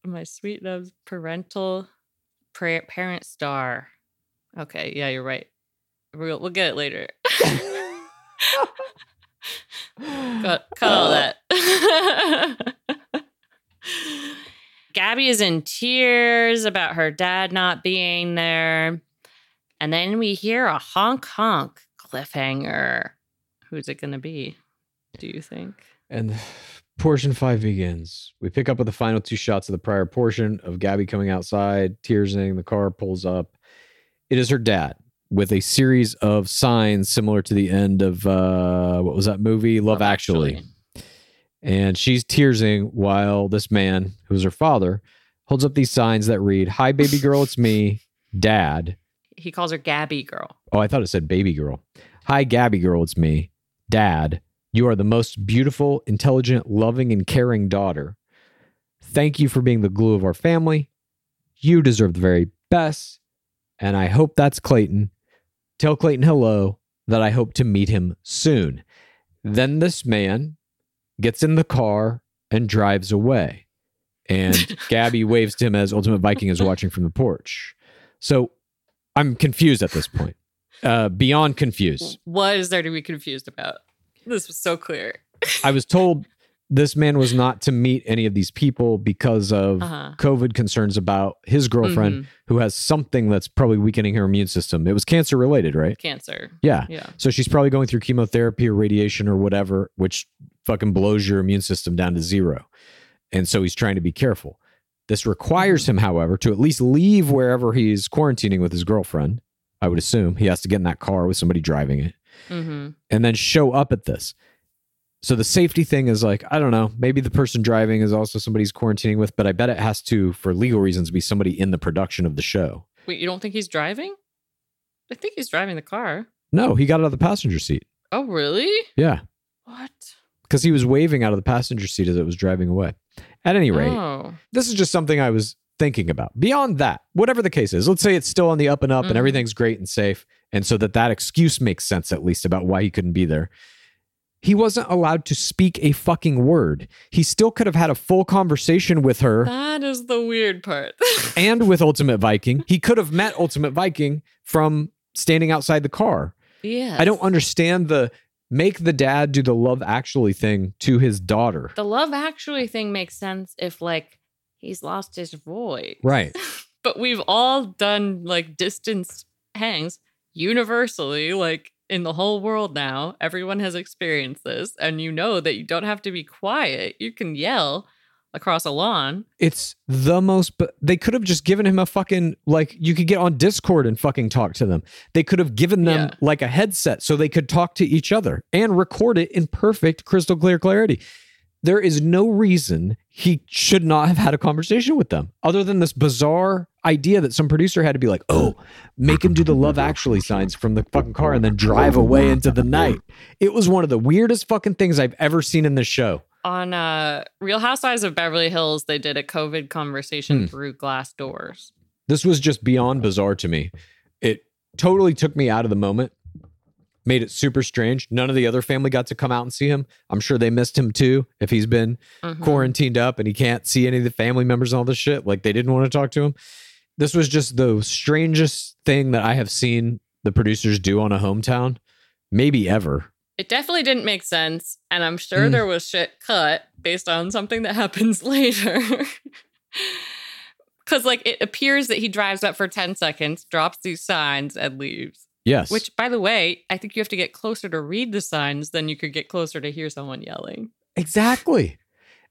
my sweet numb's parental pra- parent star. Okay, yeah, you're right. We'll, we'll get it later. cut, cut all that. Gabby is in tears about her dad not being there. And then we hear a honk honk cliffhanger. Who's it going to be? Do you think? And portion five begins. We pick up with the final two shots of the prior portion of Gabby coming outside, tears in. The car pulls up. It is her dad with a series of signs similar to the end of uh, what was that movie? Love, Actually. And she's tearsing while this man, who's her father, holds up these signs that read, Hi, baby girl, it's me, dad. He calls her Gabby girl. Oh, I thought it said baby girl. Hi, Gabby girl, it's me, dad. You are the most beautiful, intelligent, loving, and caring daughter. Thank you for being the glue of our family. You deserve the very best. And I hope that's Clayton. Tell Clayton hello that I hope to meet him soon. Then this man gets in the car and drives away. And Gabby waves to him as Ultimate Viking is watching from the porch. So I'm confused at this point. Uh, beyond confused. What is there to be confused about? This was so clear. I was told this man was not to meet any of these people because of Uh-huh. COVID concerns about his girlfriend Mhm. who has something that's probably weakening her immune system. It was cancer related, right? Cancer. Yeah. Yeah. So she's probably going through chemotherapy or radiation or whatever, which fucking blows your immune system down to zero. And so he's trying to be careful. This requires him, however, to at least leave wherever he's quarantining with his girlfriend. I would assume he has to get in that car with somebody driving it Mm-hmm. and then show up at this. So the safety thing is like, I don't know, maybe the person driving is also somebody he's quarantining with, but I bet it has to, for legal reasons, be somebody in the production of the show. Wait, you don't think he's driving? I think he's driving the car. No, he got out of the passenger seat. Oh, really? Yeah. What? Because he was waving out of the passenger seat as it was driving away. At any rate, Oh. this is just something I was thinking about. Beyond that, whatever the case is, let's say it's still on the up and up and Mhm. everything's great and safe. And so that that excuse makes sense at least about why he couldn't be there. He wasn't allowed to speak a fucking word. He still could have had a full conversation with her That is the weird part. and with Ultimate Viking. He could have met Ultimate Viking from standing outside the car. yeah. I don't understand the make the dad do the love actually thing to his daughter. The love actually thing makes sense if like he's lost his voice. Right. But we've all done like distance hangs universally, like in the whole world now. Everyone has experienced this, and you know that you don't have to be quiet. You can yell across a lawn. It's the most, but they could have just given him a fucking, like, you could get on Discord and fucking talk to them. They could have given them Yeah. like a headset so they could talk to each other and record it in perfect, crystal clear clarity. There is no reason he should not have had a conversation with them other than this bizarre idea that some producer had to be like, oh, make him do the love actually signs from the fucking car and then drive away into the night. It was one of the weirdest fucking things I've ever seen in this show. On uh Real Housewives of Beverly Hills, they did a COVID conversation Hmm. through glass doors. this was just beyond bizarre to me. It totally took me out of the moment, made it super strange. None of the other family got to come out and see him. I'm sure they missed him too if he's been Mhm. quarantined up and he can't see any of the family members and all this shit. Like they didn't want to talk to him. This was just the strangest thing that I have seen the producers do on a hometown, maybe ever. It definitely didn't make sense, and I'm sure Mm. there was shit cut based on something that happens later. Cause like it appears that he drives up for 10 seconds, drops these signs, and leaves. Yes. Which, by the way, I think you have to get closer to read the signs than you could get closer to hear someone yelling. Exactly.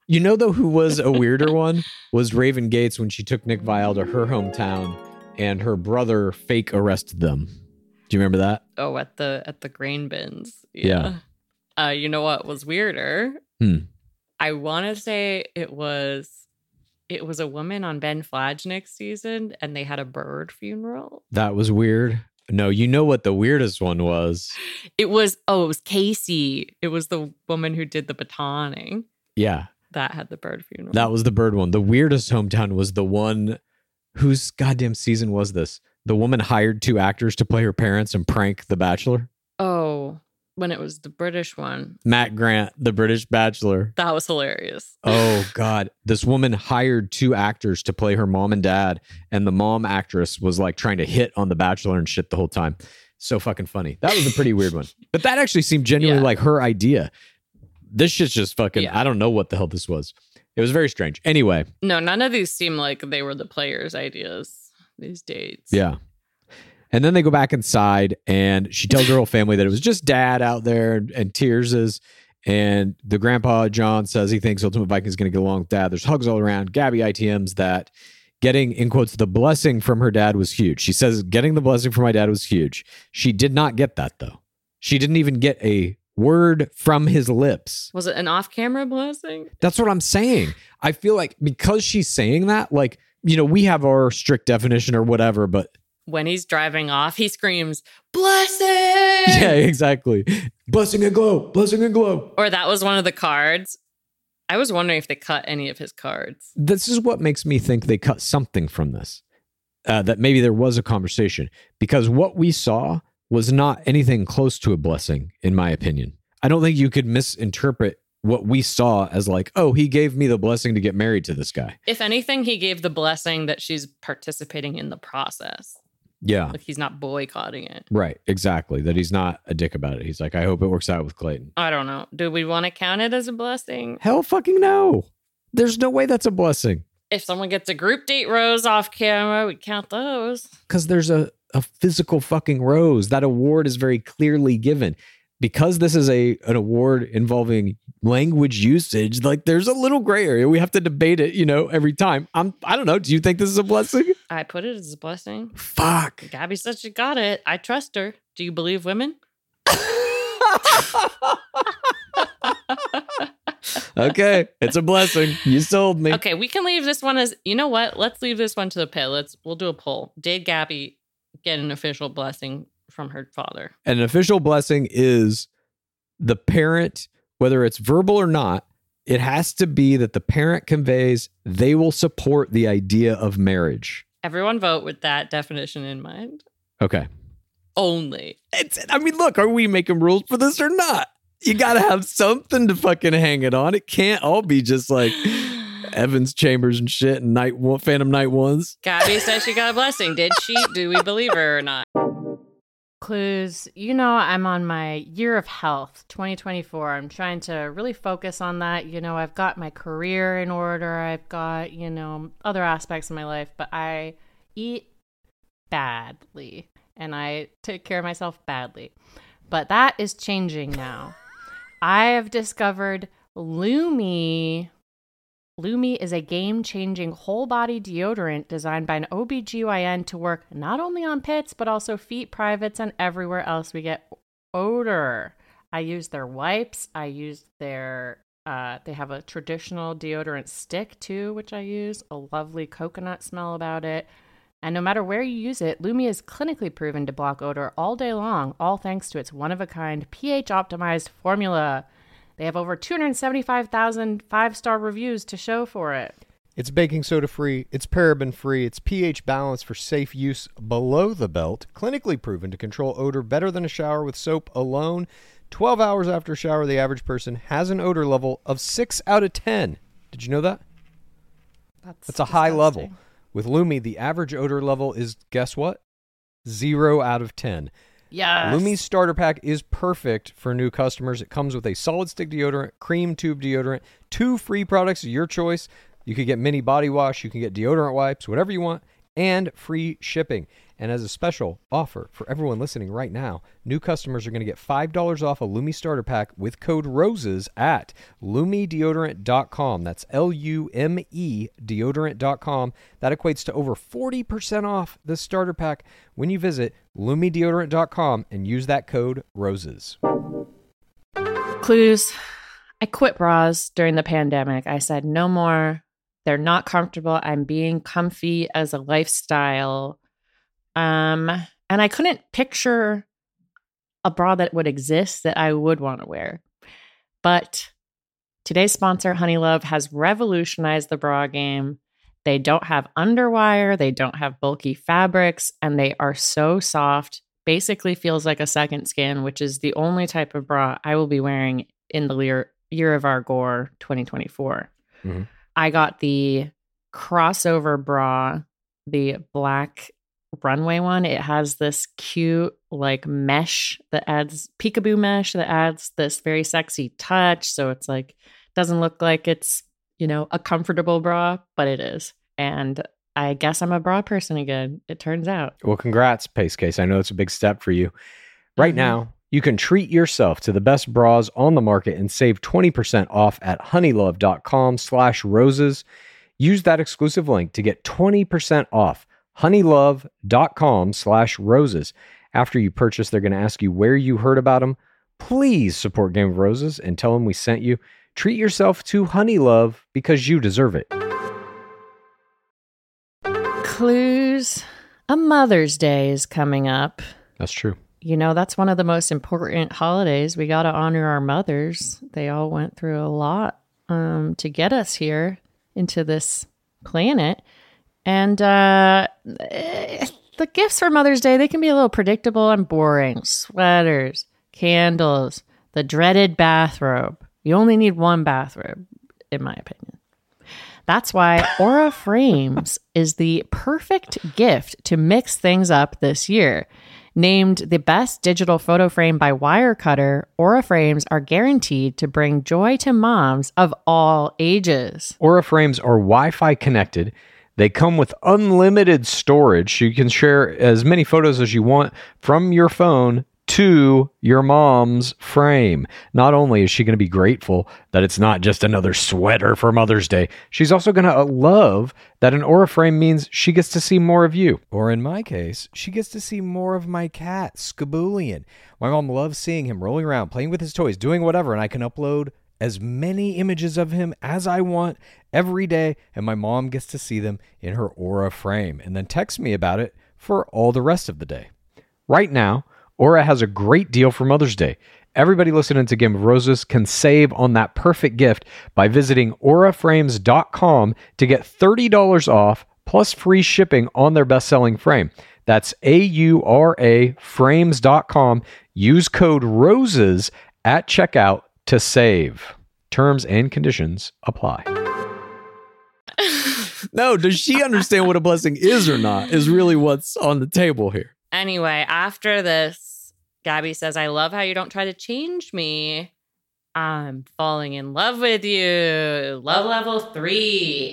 You know, though, who was a weirder one was Raven Gates when she took Nick Viall to her hometown and her brother fake arrested them. Do you remember that? Oh, at the at the grain bins. Yeah. Uh, you know what was weirder? Hmm. I want to say it was it was a woman on Ben Flajnik's season, and they had a bird funeral. That was weird. No, you know what the weirdest one was? It was oh, it was Casey. It was the woman who did the batoning Yeah, that had the bird funeral. that was the bird one. The weirdest hometown was the one whose goddamn season was this? The woman hired two actors to play her parents and prank The Bachelor. When it was the British one. Matt Grant, the British Bachelor. That was hilarious. Oh God. This woman hired two actors to play her mom and dad, and the mom actress was like trying to hit on the bachelor and shit the whole time. So fucking funny. That was a pretty weird one. But that actually seemed genuinely Yeah. like her idea. This shit's just fucking Yeah. I don't know what the hell this was. It was very strange. Anyway, No, none of these seem like they were the players' ideas. These dates. yeah. And then they go back inside and she tells her whole family that it was just dad out there and, and tears is. And the grandpa, John, says he thinks Ultimate Viking is going to get along with dad. There's hugs all around. Gabby ITMs that getting, in quotes, the blessing from her dad was huge. She says, getting the blessing from my dad was huge. She did not get that, though. She didn't even get a word from his lips. Was it an off-camera blessing? That's what I'm saying. I feel like because she's saying that, like, you know, we have our strict definition or whatever, but When he's driving off, he screams, "Blessing!" yeah, exactly. Blessing and glow, blessing and glow. Or that was one of the cards. I was wondering if they cut any of his cards. this is what makes me think they cut something from this. Uh, that maybe there was a conversation because what we saw was not anything close to a blessing, in my opinion. I don't think you could misinterpret what we saw as like, oh, he gave me the blessing to get married to this guy. If anything, he gave the blessing that she's participating in the process. Yeah. Like he's not boycotting it. Right. Exactly. That he's not a dick about it. He's like, I hope it works out with Clayton. I don't know. Do we want to count it as a blessing? Hell fucking no. There's no way that's a blessing. If someone gets a group date rose off camera, we count those. because there's a, a physical fucking rose. That award is very clearly given. Because this is a an award involving language usage, like there's a little gray area. We have to debate it, you know, every time. I'm I don't know. Do you think this is a blessing? I put it as a blessing. Fuck. Gabby said she got it. I trust her. Do you believe women? okay, it's a blessing. You sold me. Okay, we can leave this one as you know what? Let's leave this one to the pit. Let's we'll do a poll. Did Gabby get an official blessing from her father? An official blessing is the parent, whether it's verbal or not, it has to be that the parent conveys they will support the idea of marriage. Everyone vote with that definition in mind. Okay. Only. It's, I mean, look, are we making rules for this or not? You got to have something to fucking hang it on. It can't all be just like Evans Chambers and shit and Night One, Phantom Night Ones. Gabby says she got a blessing. Did she? Do we believe her or not? Clues. You know, I'm on my year of health, 2024. I'm trying to really focus on that. You know, I've got my career in order, I've got, you know, other aspects of my life, but I eat badly and I take care of myself badly. But that is changing now. I have discovered Lume. Lume is a game changing whole body deodorant designed by an OBGYN to work not only on pits, but also feet, privates, and everywhere else we get odor. I use their wipes. I use their, uh, they have a traditional deodorant stick too, which I use. A lovely coconut smell about it. And no matter where you use it, Lume is clinically proven to block odor all day long, all thanks to its one of a kind pH optimized formula. They have over 275,000 five star reviews to show for it. It's baking soda free, it's paraben free, it's pH balanced for safe use below the belt, clinically proven to control odor better than a shower with soap alone. 12 hours after a shower, the average person has an odor level of 6 out of 10. Did you know that? That's, That's a high level. With Lume, the average odor level is guess what? 0 out of 10. Yes. Lume's starter pack is perfect for new customers. It comes with a solid stick deodorant, cream tube deodorant, two free products of your choice. You could get mini body wash, you can get deodorant wipes, whatever you want, and free shipping. And as a special offer for everyone listening right now, new customers are going to get $5 off a Lume starter pack with code ROSES at lumedeodorant.com. That's L U M E deodorant.com. That equates to over 40% off the starter pack when you visit lumedeodorant.com and use that code ROSES. Clues. I quit bras during the pandemic. I said no more. They're not comfortable. I'm being comfy as a lifestyle. Um, and I couldn't picture a bra that would exist that I would want to wear. But today's sponsor, Honey Love, has revolutionized the bra game. They don't have underwire, they don't have bulky fabrics, and they are so soft. Basically feels like a second skin, which is the only type of bra I will be wearing in the year, year of our gore 2024. Mhm. I got the crossover bra, the black runway one. It has this cute like mesh that adds peekaboo mesh that adds this very sexy touch. So it's like doesn't look like it's, you know, a comfortable bra, but it is. And I guess I'm a bra person again. It turns out. Well, congrats, Pace Case. I know it's a big step for you. Right Mhm. now, you can treat yourself to the best bras on the market and save 20% off at honeylove.com slash roses. Use that exclusive link to get 20% off honeylove.com slash roses. After you purchase, they're going to ask you where you heard about them. Please support Game of Roses and tell them we sent you. Treat yourself to Honey Love because you deserve it. Clues. A Mother's Day is coming up. That's true. You know, that's one of the most important holidays. We got to honor our mothers. They all went through a lot um, to get us here into this planet. And uh, eh, the gifts for Mother's Day, they can be a little predictable and boring. Sweaters, candles, the dreaded bathrobe. You only need one bathrobe, in my opinion. That's why Aura Frames is the perfect gift to mix things up this year. Named the best digital photo frame by Wirecutter, Aura Frames are guaranteed to bring joy to moms of all ages. Aura frames are Wi Fi connected. They come with unlimited storage, you can share as many photos as you want from your phone to your mom's frame. Not only is she going to be grateful that it's not just another sweater for Mother's Day, she's also going to uh, love that an Aura frame means she gets to see more of you. Or in my case, she gets to see more of my cat, Skaboolian. My mom loves seeing him rolling around, playing with his toys, doing whatever, and I can upload as many images of him as I want every day, and my mom gets to see them in her Aura frame and then texts me about it for all the rest of the day. Right now, Aura has a great deal for Mother's Day. Everybody listening to Game of Roses can save on that perfect gift by visiting auraframes.com to get $30 off plus free shipping on their best selling frame. That's A U R A frames.com. Use code ROSES at checkout to save. Terms and conditions apply. No, does she understand what a blessing is or not? Is really what's on the table here. Anyway, after this, Gabby says, I love how you don't try to change me. I'm falling in love with you. Love level three.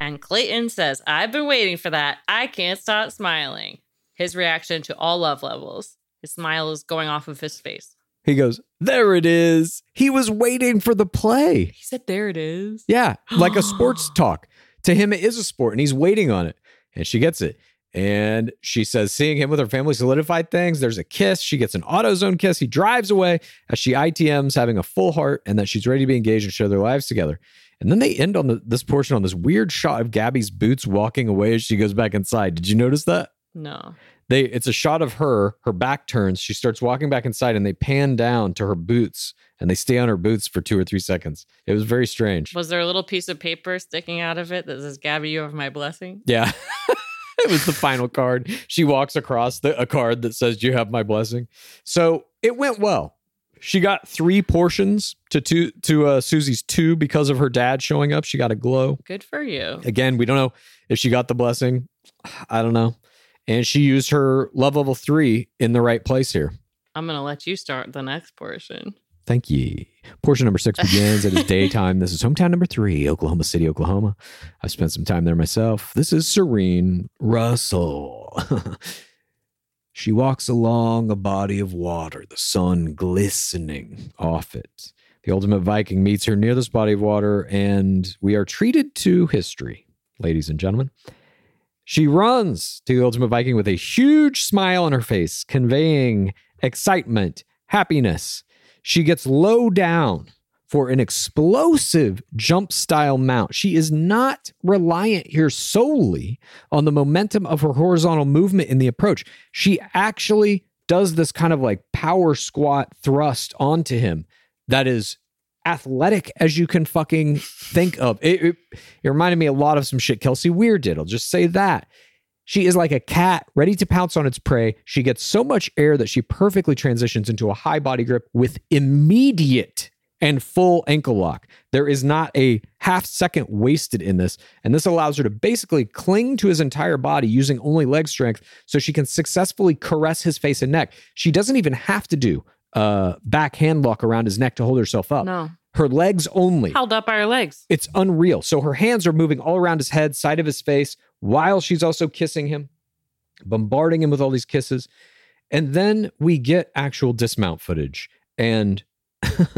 And Clayton says, I've been waiting for that. I can't stop smiling. His reaction to all love levels. His smile is going off of his face. He goes, There it is. He was waiting for the play. He said, There it is. Yeah, like a sports talk. To him, it is a sport, and he's waiting on it. And she gets it. And she says, seeing him with her family solidified things. There's a kiss. She gets an AutoZone kiss. He drives away as she ITMs, having a full heart, and that she's ready to be engaged and share their lives together. And then they end on the, this portion on this weird shot of Gabby's boots walking away as she goes back inside. Did you notice that? No. They it's a shot of her, her back turns, she starts walking back inside, and they pan down to her boots and they stay on her boots for two or three seconds. It was very strange. Was there a little piece of paper sticking out of it that says, Gabby, you have my blessing? Yeah. it was the final card. She walks across the, a card that says, You have my blessing. So it went well. She got three portions to two to uh, Susie's two because of her dad showing up. She got a glow. Good for you. Again, we don't know if she got the blessing. I don't know. And she used her love level three in the right place here. I'm going to let you start the next portion. Thank you. Portion number six begins. it is daytime. This is hometown number three, Oklahoma City, Oklahoma. I've spent some time there myself. This is Serene Russell. she walks along a body of water, the sun glistening off it. The ultimate Viking meets her near this body of water, and we are treated to history, ladies and gentlemen. She runs to the Ultimate Viking with a huge smile on her face, conveying excitement, happiness. She gets low down for an explosive jump style mount. She is not reliant here solely on the momentum of her horizontal movement in the approach. She actually does this kind of like power squat thrust onto him that is athletic as you can fucking think of. It, it, it reminded me a lot of some shit Kelsey Weir did. I'll just say that. She is like a cat ready to pounce on its prey. She gets so much air that she perfectly transitions into a high body grip with immediate and full ankle lock. There is not a half second wasted in this. And this allows her to basically cling to his entire body using only leg strength so she can successfully caress his face and neck. She doesn't even have to do uh, back hand lock around his neck to hold herself up. No. Her legs only. Held up by her legs. It's unreal. So her hands are moving all around his head, side of his face, while she's also kissing him, bombarding him with all these kisses. And then we get actual dismount footage. And it's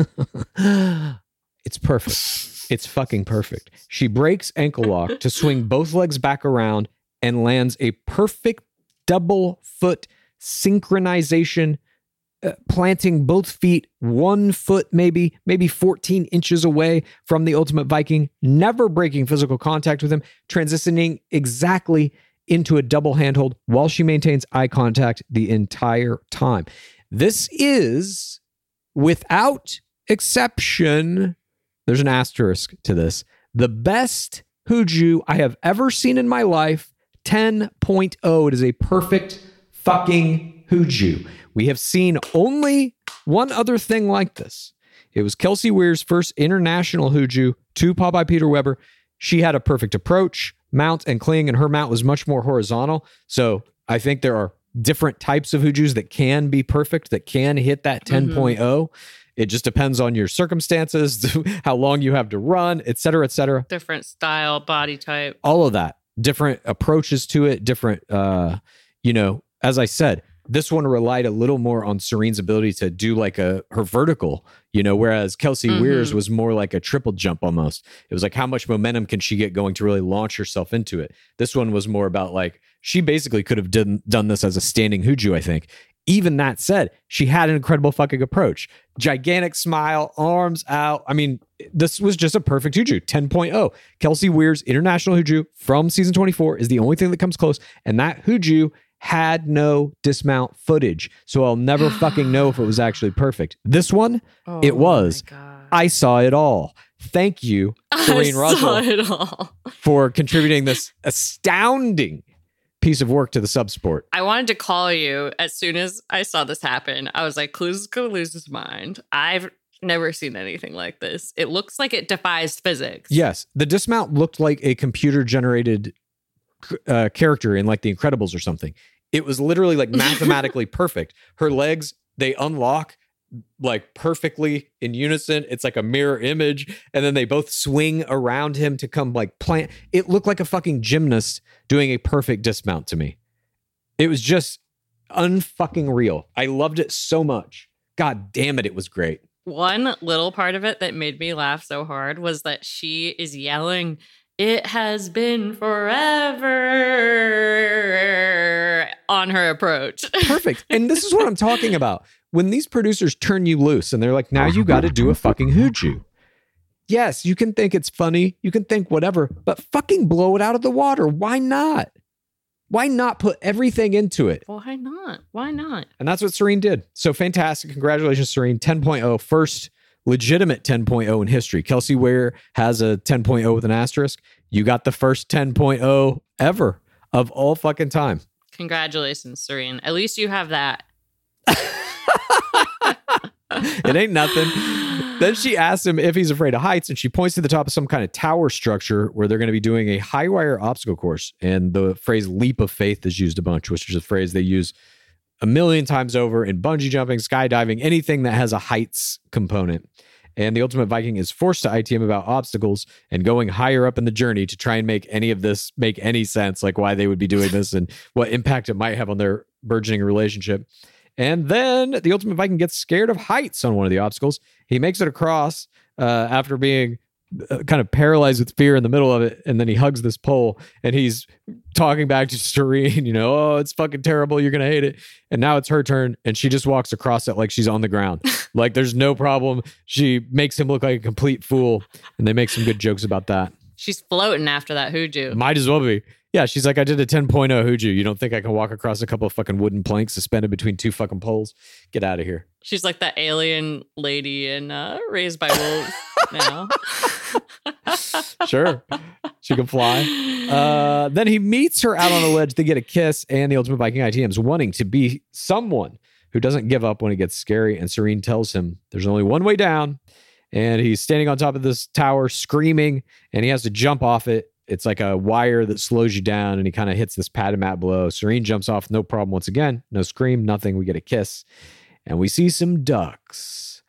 perfect. It's fucking perfect. She breaks ankle lock to swing both legs back around and lands a perfect double foot synchronization uh, planting both feet one foot maybe maybe 14 inches away from the ultimate viking never breaking physical contact with him transitioning exactly into a double handhold while she maintains eye contact the entire time this is without exception there's an asterisk to this. The best Huju I have ever seen in my life, 10.0. It is a perfect fucking Huju. We have seen only one other thing like this. It was Kelsey Weir's first international Huju to Popeye Peter Weber. She had a perfect approach, mount, and cling, and her mount was much more horizontal. So I think there are different types of Huju's that can be perfect, that can hit that 10.0. It just depends on your circumstances, how long you have to run, et cetera, et cetera Different style, body type. all of that different approaches to it different uh you know as i said this one relied a little more on serene's ability to do like a her vertical you know whereas kelsey Mhm. weir's was more like a triple jump almost it was like how much momentum can she get going to really launch herself into it this one was more about like she basically could have done done this as a standing huju i think even that said she had an incredible fucking approach gigantic smile arms out i mean this was just a perfect Huju 10.0. Kelsey Weir's international Huju from season 24 is the only thing that comes close. And that Huju had no dismount footage. So I'll never fucking know if it was actually perfect. This one, oh It Oh was. I saw it all. Thank you, Serene Russell, it for contributing this astounding piece of work to the subsport. I wanted to call you as soon as I saw this happen. I was like, Clues is going to lose his mind. I've never seen anything like this. It looks like it defies physics. Yes, the dismount looked like a computer generated uh, character in like The Incredibles or something. It was literally like mathematically perfect. Her legs they unlock like perfectly in unison. It's like a mirror image, and then they both swing around him to come like plant. It looked like a fucking gymnast doing a perfect dismount to me. It was just unfucking real. I loved it so much. God damn it, it was great. One little part of it that made me laugh so hard was that she is yelling, It has been forever on her approach. perfect. And this is what I'm talking about. When these producers turn you loose and they're like, now you got to do a fucking huju. Yes, you can think it's funny. You can think whatever, but fucking blow it out of the water. Why not? Why not put everything into it? Why not? Why not? And that's what Serene did. So fantastic. Congratulations, Serene. 10.0, first legitimate 10.0 in history. Kelsey Weir has a 10.0 with an asterisk. You got the first 10.0 ever of all fucking time. Congratulations, Serene. At least you have that. it ain't nothing. Then she asks him if he's afraid of heights, and she points to the top of some kind of tower structure where they're going to be doing a high wire obstacle course. And the phrase leap of faith is used a bunch, which is a phrase they use a million times over in bungee jumping, skydiving, anything that has a heights component. And the Ultimate Viking is forced to ITM about obstacles and going higher up in the journey to try and make any of this make any sense, like why they would be doing this and what impact it might have on their burgeoning relationship. And then the Ultimate Viking gets scared of heights on one of the obstacles. He makes it across uh, after being Uh, kind of paralyzed with fear in the middle of it. And then he hugs this pole and he's talking back to Serene, you know, oh, it's fucking terrible. You're going to hate it. And now it's her turn. And she just walks across it like she's on the ground. like there's no problem. She makes him look like a complete fool. And they make some good jokes about that. She's floating after that huju. Might as well be. Yeah, she's like, I did a 10.0 Huju. You don't think I can walk across a couple of fucking wooden planks suspended between two fucking poles? Get out of here. She's like that alien lady in uh, Raised by Wolves now. Sure. she can fly. Uh, then he meets her out on a ledge. They get a kiss, and the Ultimate Viking ITM's wanting to be someone who doesn't give up when it gets scary. And Serene tells him there's only one way down. And he's standing on top of this tower screaming, and he has to jump off it. It's like a wire that slows you down, and he kind of hits this pad and mat below. Serene jumps off, no problem once again. No scream, nothing. We get a kiss. And we see some ducks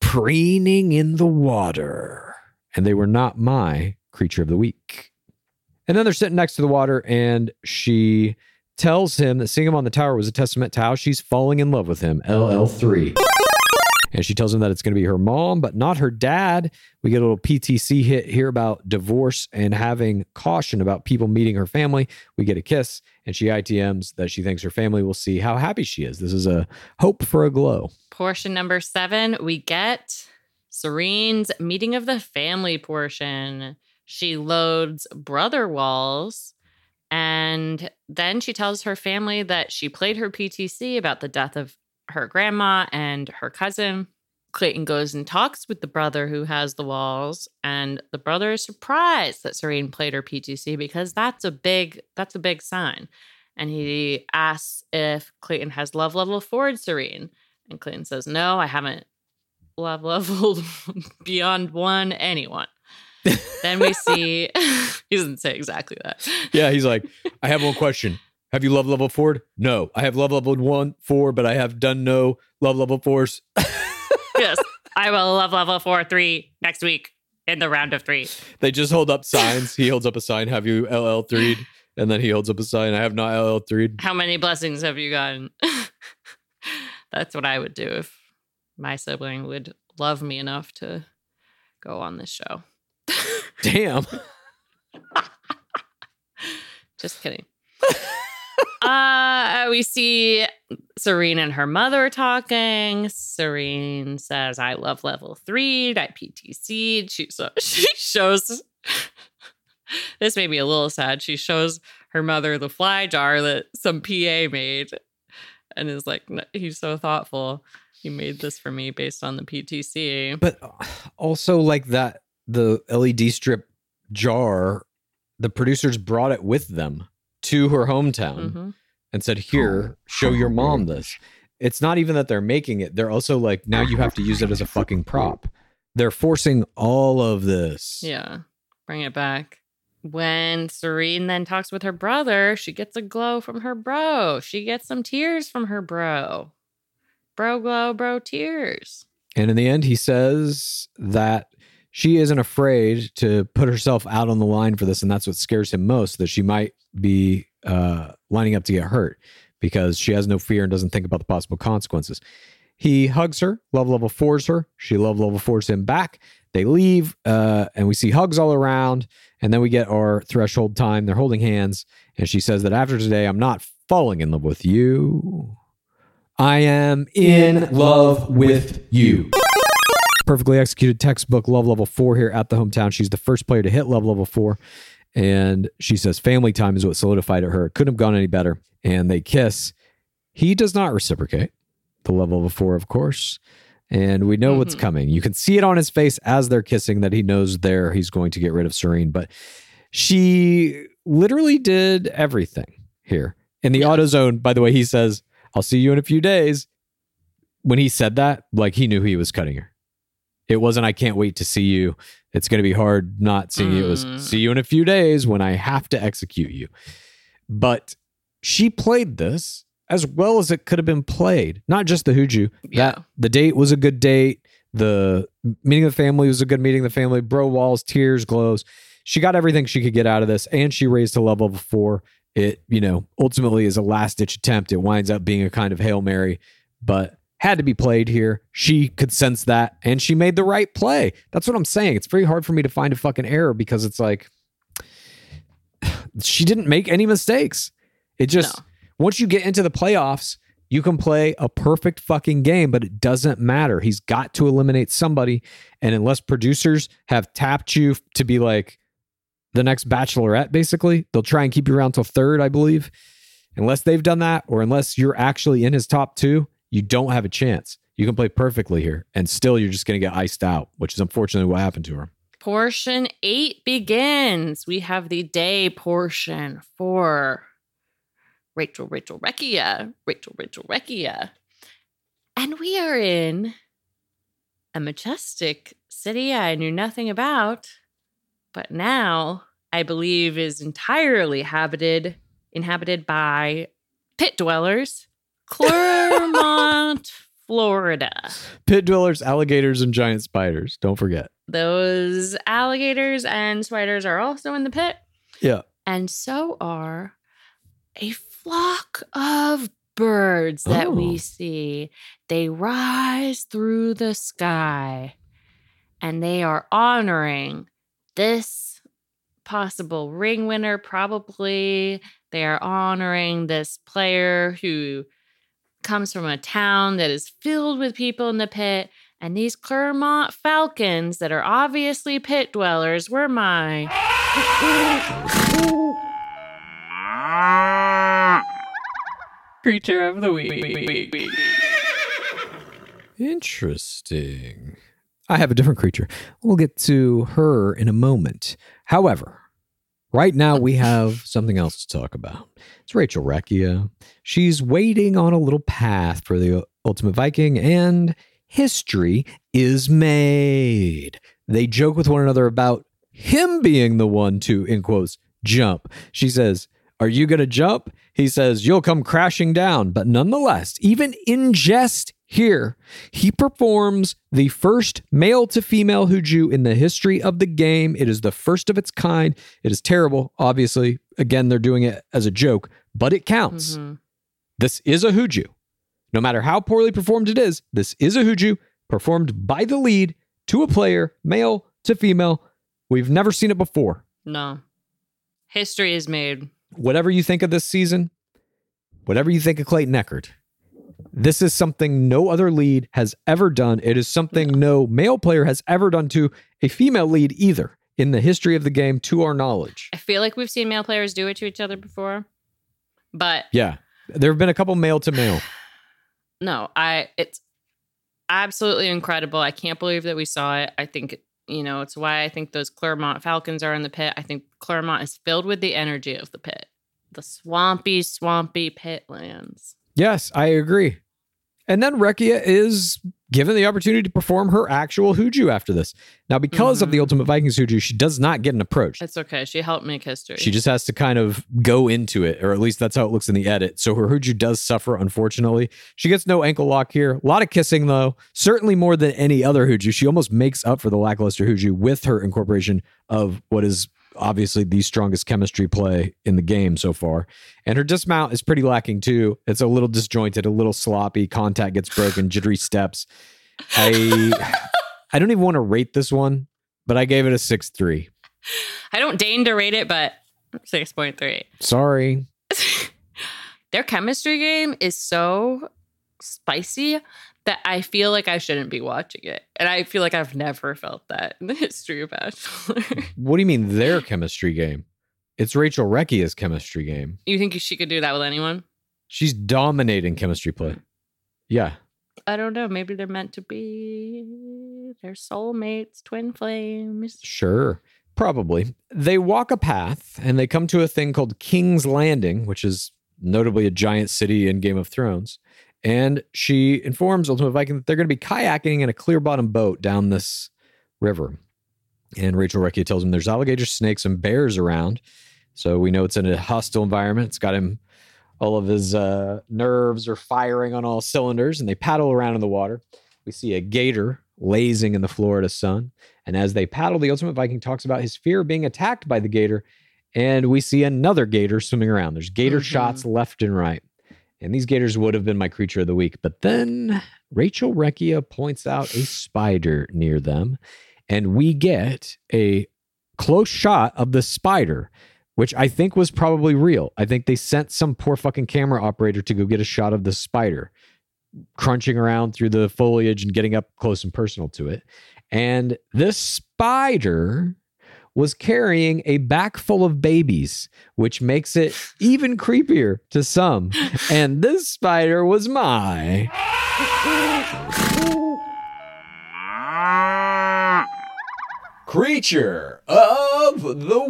preening in the water. And they were not my creature of the week. And then they're sitting next to the water, and she tells him that seeing him on the tower was a testament to how she's falling in love with him. LL3. And she tells him that it's going to be her mom, but not her dad. We get a little PTC hit here about divorce and having caution about people meeting her family. We get a kiss, and she ITMs that she thinks her family will see how happy she is. This is a hope for a glow. Portion number seven, we get Serene's meeting of the family portion. She loads brother walls and then she tells her family that she played her PTC about the death of her grandma and her cousin. Clayton goes and talks with the brother who has the walls, and the brother is surprised that Serene played her PTC because that's a big that's a big sign. And he asks if Clayton has love level forward Serene, and Clayton says, "No, I haven't love leveled beyond one anyone." then we see he doesn't say exactly that. Yeah, he's like, I have one question. Have you love level four? No. I have love level one, four, but I have done no love level fours. yes, I will love level four three next week in the round of three. They just hold up signs. He holds up a sign, have you LL 3'd? And then he holds up a sign, I have not LL 3'd. How many blessings have you gotten? That's what I would do if my sibling would love me enough to go on this show. Damn. Just kidding. Uh, we see Serene and her mother talking. Serene says, I love level three. I PTC. She, so, she shows, this made me a little sad. She shows her mother the fly jar that some PA made and is like, he's so thoughtful. He made this for me based on the PTC. But also, like that, the LED strip jar, the producers brought it with them to her hometown Mhm. and said, Here, show your mom this. It's not even that they're making it. They're also like, now you have to use it as a fucking prop. They're forcing all of this. Yeah, bring it back. When Serene then talks with her brother, she gets a glow from her bro. She gets some tears from her bro. Bro glow, bro tears. And in the end, he says that she isn't afraid to put herself out on the line for this. And that's what scares him most that she might be uh, lining up to get hurt because she has no fear and doesn't think about the possible consequences. He hugs her, love level fours her. She love level fours him back. They leave, uh, and we see hugs all around. And then we get our threshold time. They're holding hands. And she says that after today, I'm not falling in love with you. I am in love with you. Perfectly executed textbook love level four here at the hometown. She's the first player to hit love level four. And she says family time is what solidified it her. It couldn't have gone any better. And they kiss. He does not reciprocate. The level of four, of course. And we know what's Mhm. coming. You can see it on his face as they're kissing that he knows there he's going to get rid of Serene. But she literally did everything here. In the auto zone, by the way, he says, I'll see you in a few days. When he said that, like he knew he was cutting her. It wasn't, I can't wait to see you. It's going to be hard not seeing you. It was, Mm. see you in a few days when I have to execute you. But she played this as well as it could have been played. Not just the Huju. Yeah. That the date was a good date. The meeting of the family was a good meeting of the family. Bro walls, tears, glows. She got everything she could get out of this, and she raised to level before. It, you know, ultimately is a last ditch attempt. It winds up being a kind of Hail Mary, but had to be played here. She could sense that, and she made the right play. That's what I'm saying. It's very hard for me to find a fucking error because it's like she didn't make any mistakes. It just No. once you get into the playoffs, you can play a perfect fucking game, but it doesn't matter. He's got to eliminate somebody. And unless producers have tapped you to be like the next bachelorette, basically, they'll try and keep you around till third, I believe. Unless they've done that, or unless you're actually in his top two, you don't have a chance. You can play perfectly here, and still you're just going to get iced out, which is unfortunately what happened to her. Portion eight begins. We have the day portion for Rachel, Rachel Recchia, Rachel, Rachel Recchia. And we are in a majestic city I knew nothing about, but now I believe is entirely habited, inhabited by pit dwellers, Clermont, Florida. Pit dwellers, alligators, and giant spiders. Don't forget. Those alligators and spiders are also in the pit, Yeah. and so are a flock of birds that Oh. we see. They rise through the sky and they are honoring this possible ring winner, probably. They are honoring this player who comes from a town that is filled with people in the pit. And these Clermont Falcons that are obviously pit dwellers were my. Creature of the week. Interesting. I have a different creature. We'll get to her in a moment. However, right now we have something else to talk about. It's Rachel Recchia. She's waiting on a little path for the Ultimate Viking, and history is made. They joke with one another about him being the one to, in quotes, jump. She says, Are you going to jump? He says, You'll come crashing down. But nonetheless, even in jest here, he performs the first male to female Huju in the history of the game. It is the first of its kind. It is terrible, obviously. Again, they're doing it as a joke, but it counts. Mhm. This is a Huju. No matter how poorly performed it is, this is a Huju performed by the lead to a player, male to female. We've never seen it before. No. History is made. Whatever you think of this season, whatever you think of Clayton Echard, this is something no other lead has ever done. It is something no male player has ever done to a female lead either in the history of the game, to our knowledge. I feel like we've seen male players do it to each other before, but Yeah. There have been a couple male to male. no, I it's absolutely incredible. I can't believe that we saw it. I think you know it's why I think those Clermont Falcons are in the pit. I think Clermont is filled with the energy of the pit, the swampy, swampy pit lands. Yes, I agree. And then Recchia is given the opportunity to perform her actual Huju after this. Now, because of the Mhm. Ultimate Vikings Huju, she does not get an approach. It's okay. She helped make history. She just has to kind of go into it, or at least that's how it looks in the edit. So her Huju does suffer, unfortunately. She gets no ankle lock here. A lot of kissing, though. Certainly more than any other Huju. She almost makes up for the lackluster Huju with her incorporation of what is obviously the strongest chemistry play in the game so far. And her dismount is pretty lacking too. It's a little disjointed, a little sloppy. Contact gets broken, jittery steps. I I don't even want to rate this one, but I gave it a six three. I don't deign to rate it, but six point three. Sorry. Their chemistry game is so spicy that I feel like I shouldn't be watching it. And I feel like I've never felt that in the history of Bachelor. What do you mean their chemistry game? It's Rachel Recchia's chemistry game. you think she could do that with anyone? She's dominating chemistry play. Yeah. I don't know. Maybe they're meant to be. They're soulmates, twin flames. Sure. Probably. They walk a path and they come to a thing called King's Landing, which is notably a giant city in Game of Thrones. And she informs Ultimate Viking that they're going to be kayaking in a clear bottom boat down this river. And Rachel Recchia tells him there's alligators, snakes, and bears around. So we know it's in a hostile environment. It's got him, all of his uh, nerves are firing on all cylinders, and they paddle around in the water. We see a gator lazing in the Florida sun. And as they paddle, the Ultimate Viking talks about his fear of being attacked by the gator. And we see another gator swimming around. There's gator Mhm. shots left and right. And these gators would have been my creature of the week. But then Rachel Recchia points out a spider near them. And we get a close shot of the spider, which I think was probably real. I think they sent some poor fucking camera operator to go get a shot of the spider crunching around through the foliage and getting up close and personal to it. And this spider was carrying a back full of babies, which makes it even creepier to some. And this spider was my. Creature of the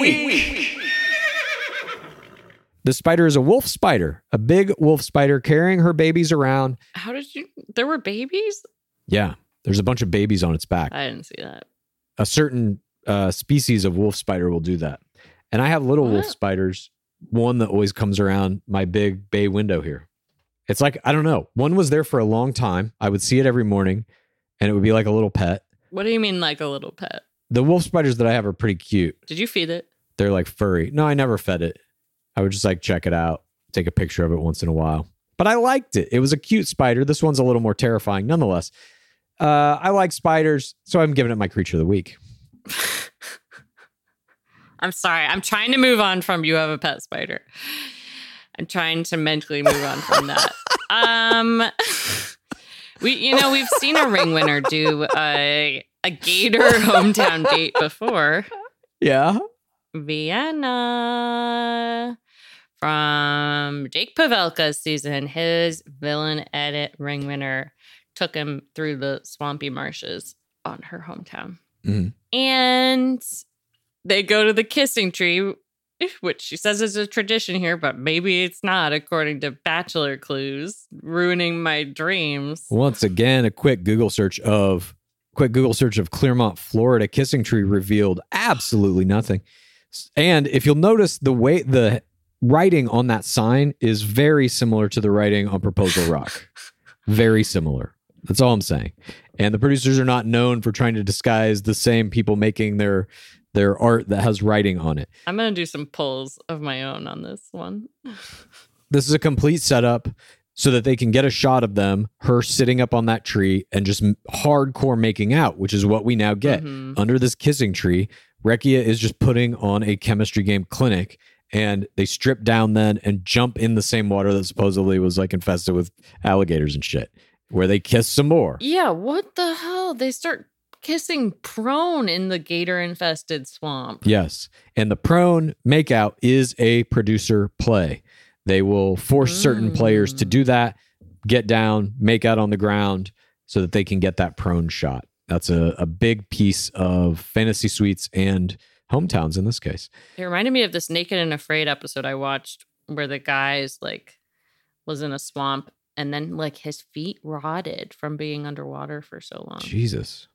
week. The spider is a wolf spider, a big wolf spider carrying her babies around. How did you? There were babies? Yeah, there's a bunch of babies on its back. I didn't see that. A certain uh, species of wolf spider will do that. And I have little wolf spiders, one that always comes around my big bay window here. It's like, I don't know. One was there for a long time. I would see it every morning and it would be like a little pet. What do you mean, like a little pet? The wolf spiders that I have are pretty cute. Did you feed it? They're like furry. No, I never fed it. I would just like check it out, take a picture of it once in a while. But I liked it. It was a cute spider. This one's a little more terrifying nonetheless. Uh, I like spiders, so I'm giving it my creature of the week. I'm sorry. I'm trying to move on from you have a pet spider. I'm trying to mentally move on from that. um we you know, we've seen a ring winner do a a gator hometown date before. Yeah. Vienna from Jake Pavelka's season. His villain edit ring winner took him through the swampy marshes on her hometown. Mhm. And they go to the kissing tree, which she says is a tradition here, but maybe it's not, according to Bachelor Clues, ruining my dreams. Once again, a quick Google search of quick Google search of Clermont, Florida kissing tree revealed absolutely nothing. And if you'll notice the way the writing on that sign is very similar to the writing on Proposal Rock. very similar. That's all I'm saying. And the producers are not known for trying to disguise the same people making their their art that has writing on it. I'm going to do some pulls of my own on this one. this is a complete setup so that they can get a shot of them, her sitting up on that tree and just hardcore making out, which is what we now get Mhm. under this kissing tree. Recchia is just putting on a chemistry game clinic and they strip down then and jump in the same water that supposedly was like infested with alligators and shit, where they kiss some more. Yeah, what the hell? They start kissing prone in the gator infested swamp. Yes. And the prone makeout is a producer play. They will force certain players to do mm. that, get down, make out on the ground so that they can get that prone shot. That's a, a big piece of fantasy suites and hometowns in this case. It reminded me of this Naked and Afraid episode I watched where the guy's like was in a swamp and then like his feet rotted from being underwater for so long. Jesus.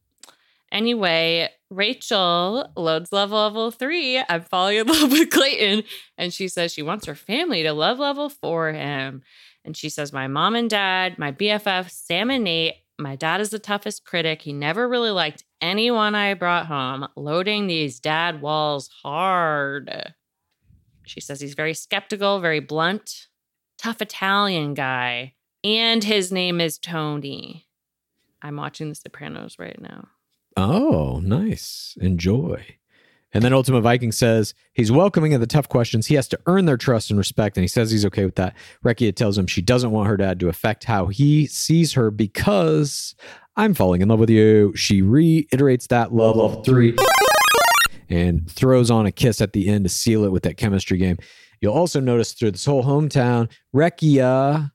Anyway, Rachel loads love level three. I'm falling in love with Clayton. And she says she wants her family to love level for him. And she says, My mom and dad, my BFF, Sam and Nate, my dad is the toughest critic. He never really liked anyone I brought home, loading these dad walls hard. She says he's very skeptical, very blunt, tough Italian guy. And his name is Tony. I'm watching The Sopranos right now. Oh, nice. Enjoy. And then Ultimate Viking says he's welcoming of the tough questions. He has to earn their trust and respect, and he says he's okay with that. Recchia tells him she doesn't want her dad to affect how he sees her because I'm falling in love with you. She reiterates that love of three and throws on a kiss at the end to seal it with that chemistry game. You'll also notice through this whole hometown, Recchia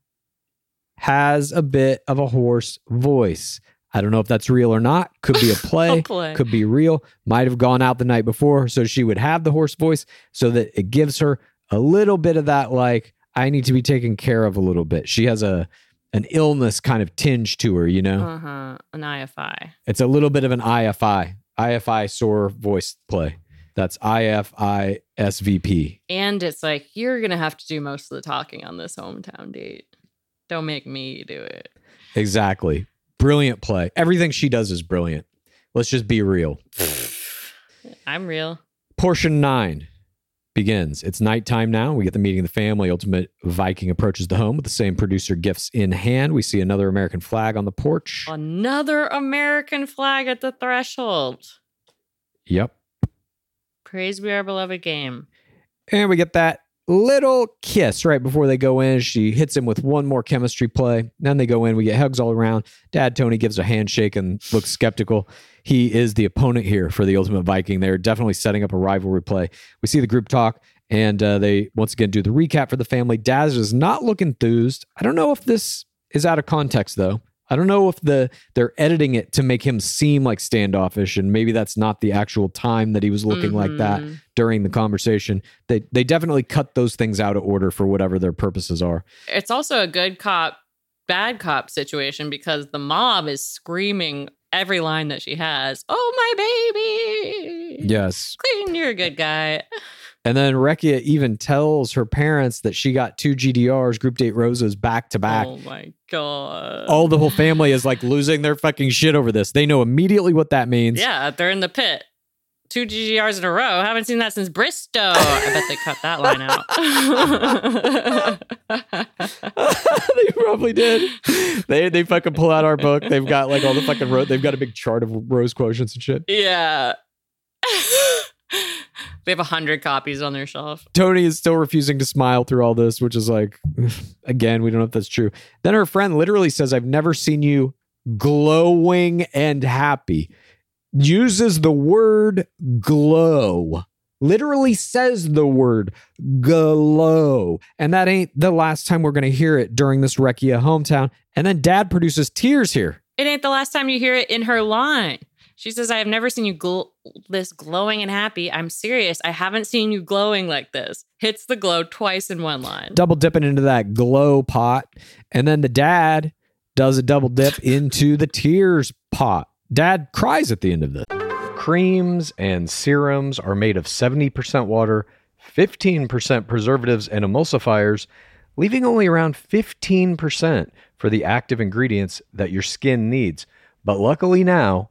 has a bit of a hoarse voice. I don't know if that's real or not. Could be a play, play. could be real. Might have gone out the night before, so she would have the hoarse voice, so that it gives her a little bit of that, like I need to be taken care of a little bit. She has a an illness kind of tinge to her, you know. Uh huh. An IFI. It's a little bit of an IFI, IFI sore voice play. That's IFI SVP. And it's like, you're going to have to do most of the talking on this hometown date. Don't make me do it. Exactly. Brilliant play. Everything she does is brilliant. Let's just be real. I'm real. Portion nine begins. It's nighttime now. We get the meeting of the family. Ultimate Viking approaches the home with the same producer gifts in hand. We see another American flag on the porch. Another American flag at the threshold. Yep. Praise be our beloved game. And we get that little kiss right before they go in. She hits him with one more chemistry play. Then they go in. We get hugs all around. Dad Tony gives a handshake and looks skeptical. He is the opponent here for the Ultimate Viking. They're definitely setting up a rivalry play. We see the group talk, and uh, they once again do the recap for the family. Daz does not look enthused. I don't know if this is out of context though. I don't know if the they're editing it to make him seem like standoffish, and maybe that's not the actual time that he was looking like that Mhm. during the conversation. They they definitely cut those things out of order for whatever their purposes are. It's also a good cop, bad cop situation because the mob is screaming every line that she has. Oh, my baby. Yes. Clayton, you're a good guy. And then Recchia even tells her parents that she got two GDRs, group date roses, back to back. Oh, my God. All the whole family is like losing their fucking shit over this. They know immediately what that means. Yeah, they're in the pit. Two GGRs in a row. Haven't seen that since Bristow. I bet they cut that line out. they probably did. They they fucking pull out our book. They've got like all the fucking ro- they've got a big chart of rose quotients and shit. yeah. They have a hundred copies on their shelf. Tony is still refusing to smile through all this, which is like, again, we don't know if that's true. Then her friend literally says, I've never seen you glowing and happy. Uses the word glow literally says the word glow. And that ain't the last time we're going to hear it during this Recchia hometown. And then dad produces tears here. It ain't the last time you hear it in her line. She says, I have never seen you gl- this glowing and happy. I'm serious. I haven't seen you glowing like this. Hits the glow twice in one line. Double dipping into that glow pot. And then the dad does a double dip into the tears pot. Dad cries at the end of this. Creams and serums are made of 70% water, 15% preservatives and emulsifiers, leaving only around 15% for the active ingredients that your skin needs. But luckily now,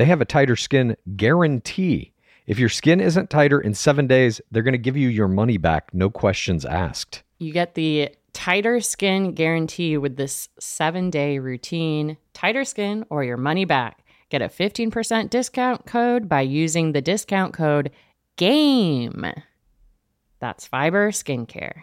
they have a tighter skin guarantee. If your skin isn't tighter in seven days, they're going to give you your money back, no questions asked. You get the tighter skin guarantee with this seven day routine. Tighter skin or your money back. Get a 15% discount code by using the discount code GAME. That's Fiber Skincare.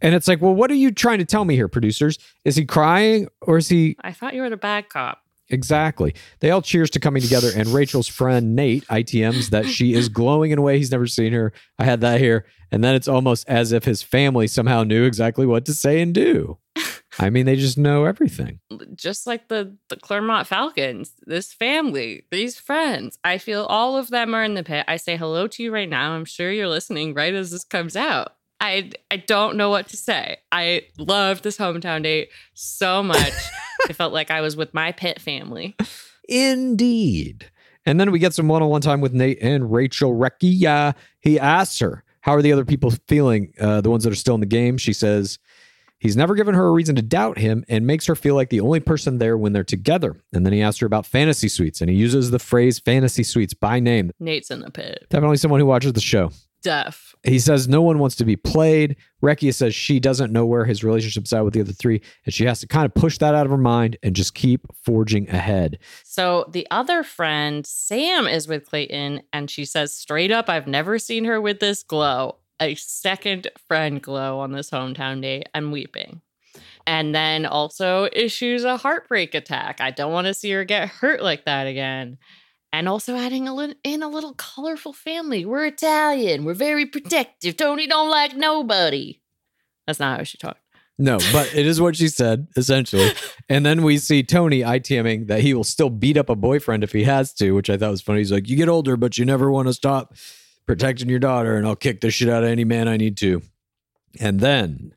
And it's like, well, what are you trying to tell me here, producers? Is he crying or is he I thought you were the bad cop. Exactly. They all cheers to coming together, and Rachel's friend Nate ITMs that she is glowing in a way he's never seen her. I had that here. And then it's almost as if his family somehow knew exactly what to say and do. I mean, they just know everything. Just like the, the Clermont Falcons, this family, these friends, I feel all of them are in the pit. I say hello to you right now. I'm sure you're listening right as this comes out. I, I don't know what to say. I love this hometown date so much. I felt like I was with my pit family. Indeed. And then we get some one on one time with Nate and Rachel Recchia. He asks her, How are the other people feeling? Uh, the ones that are still in the game. She says, He's never given her a reason to doubt him and makes her feel like the only person there when they're together. And then he asks her about fantasy suites, and he uses the phrase fantasy suites by name. Nate's in the pit. Definitely someone who watches the show. Deaf. He says no one wants to be played. Recchia says she doesn't know where his relationship's at with the other three, and she has to kind of push that out of her mind and just keep forging ahead. So the other friend, Sam, is with Clayton, and she says straight up, I've never seen her with this glow. A second friend glow on this hometown date. I'm weeping. And then also issues a heartbreak attack. I don't want to see her get hurt like that again. And also adding a little in a little colorful family. We're Italian. We're very protective. Tony don't like nobody. That's not how she talked. No, but it is what she said, essentially. And then we see Tony ITMing that he will still beat up a boyfriend if he has to, which I thought was funny. He's like, You get older, but you never want to stop protecting your daughter, and I'll kick the shit out of any man I need to. And then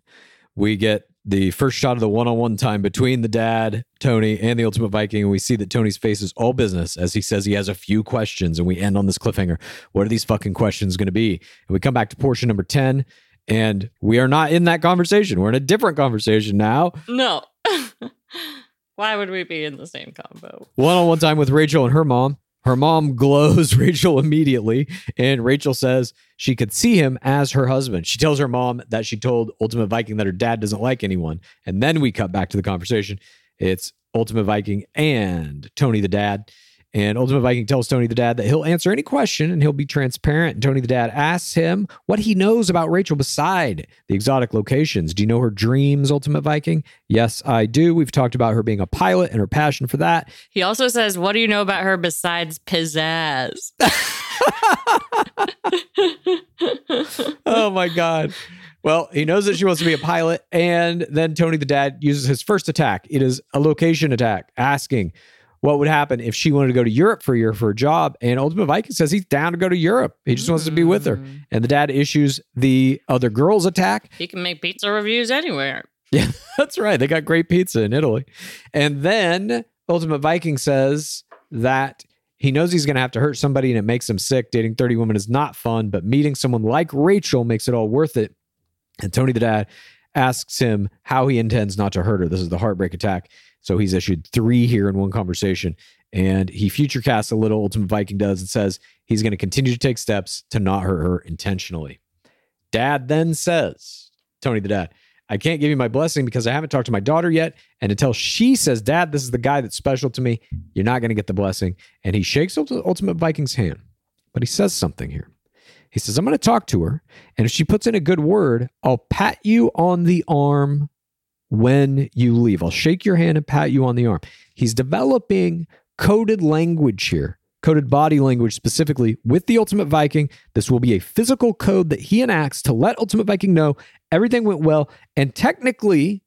we get the first shot of the one-on-one time between the dad, Tony, and the Ultimate Viking, and we see that Tony's face is all business as he says he has a few questions, and we end on this cliffhanger. What are these fucking questions going to be? And we come back to portion number ten, and we are not in that conversation. We're in a different conversation now. No. Why would we be in the same combo? One-on-one time with Rachel and her mom. Her mom glows Rachel immediately, and Rachel says she could see him as her husband. She tells her mom that she told Ultimate Viking that her dad doesn't like anyone. And then we cut back to the conversation. It's Ultimate Viking and Tony the dad. And Ultimate Viking tells Tony the dad that he'll answer any question and he'll be transparent. And Tony the dad asks him what he knows about Rachel beside the exotic locations. Do you know her dreams, Ultimate Viking? Yes, I do. We've talked about her being a pilot and her passion for that. He also says, What do you know about her besides pizzazz? oh my god. Well, he knows that she wants to be a pilot, and then Tony the dad uses his first attack. It is a location attack, asking what would happen if she wanted to go to Europe for a year for a job. And Ultimate Viking says he's down to go to Europe. He just wants to be with her. Mm-hmm. And the dad issues the other girls attack. he can make pizza reviews anywhere. Yeah, that's right. They got great pizza in Italy. And then Ultimate Viking says that he knows he's going to have to hurt somebody and it makes him sick. Dating 30 women is not fun, but meeting someone like Rachel makes it all worth it. And Tony the dad asks him how he intends not to hurt her. This is the heartbreak attack. So he's issued three here in one conversation. And he future casts a little, Ultimate Viking does, and says he's going to continue to take steps to not hurt her intentionally. Dad then says, Tony the dad, I can't give you my blessing because I haven't talked to my daughter yet. And until she says, Dad, this is the guy that's special to me, you're not going to get the blessing. And he shakes Ultimate Viking's hand. But he says something here. He says, I'm going to talk to her. And if she puts in a good word, I'll pat you on the arm when you leave. I'll shake your hand and pat you on the arm. He's developing coded language here, coded body language specifically with the Ultimate Viking. This will be a physical code that he enacts to let Ultimate Viking know everything went well. And technically,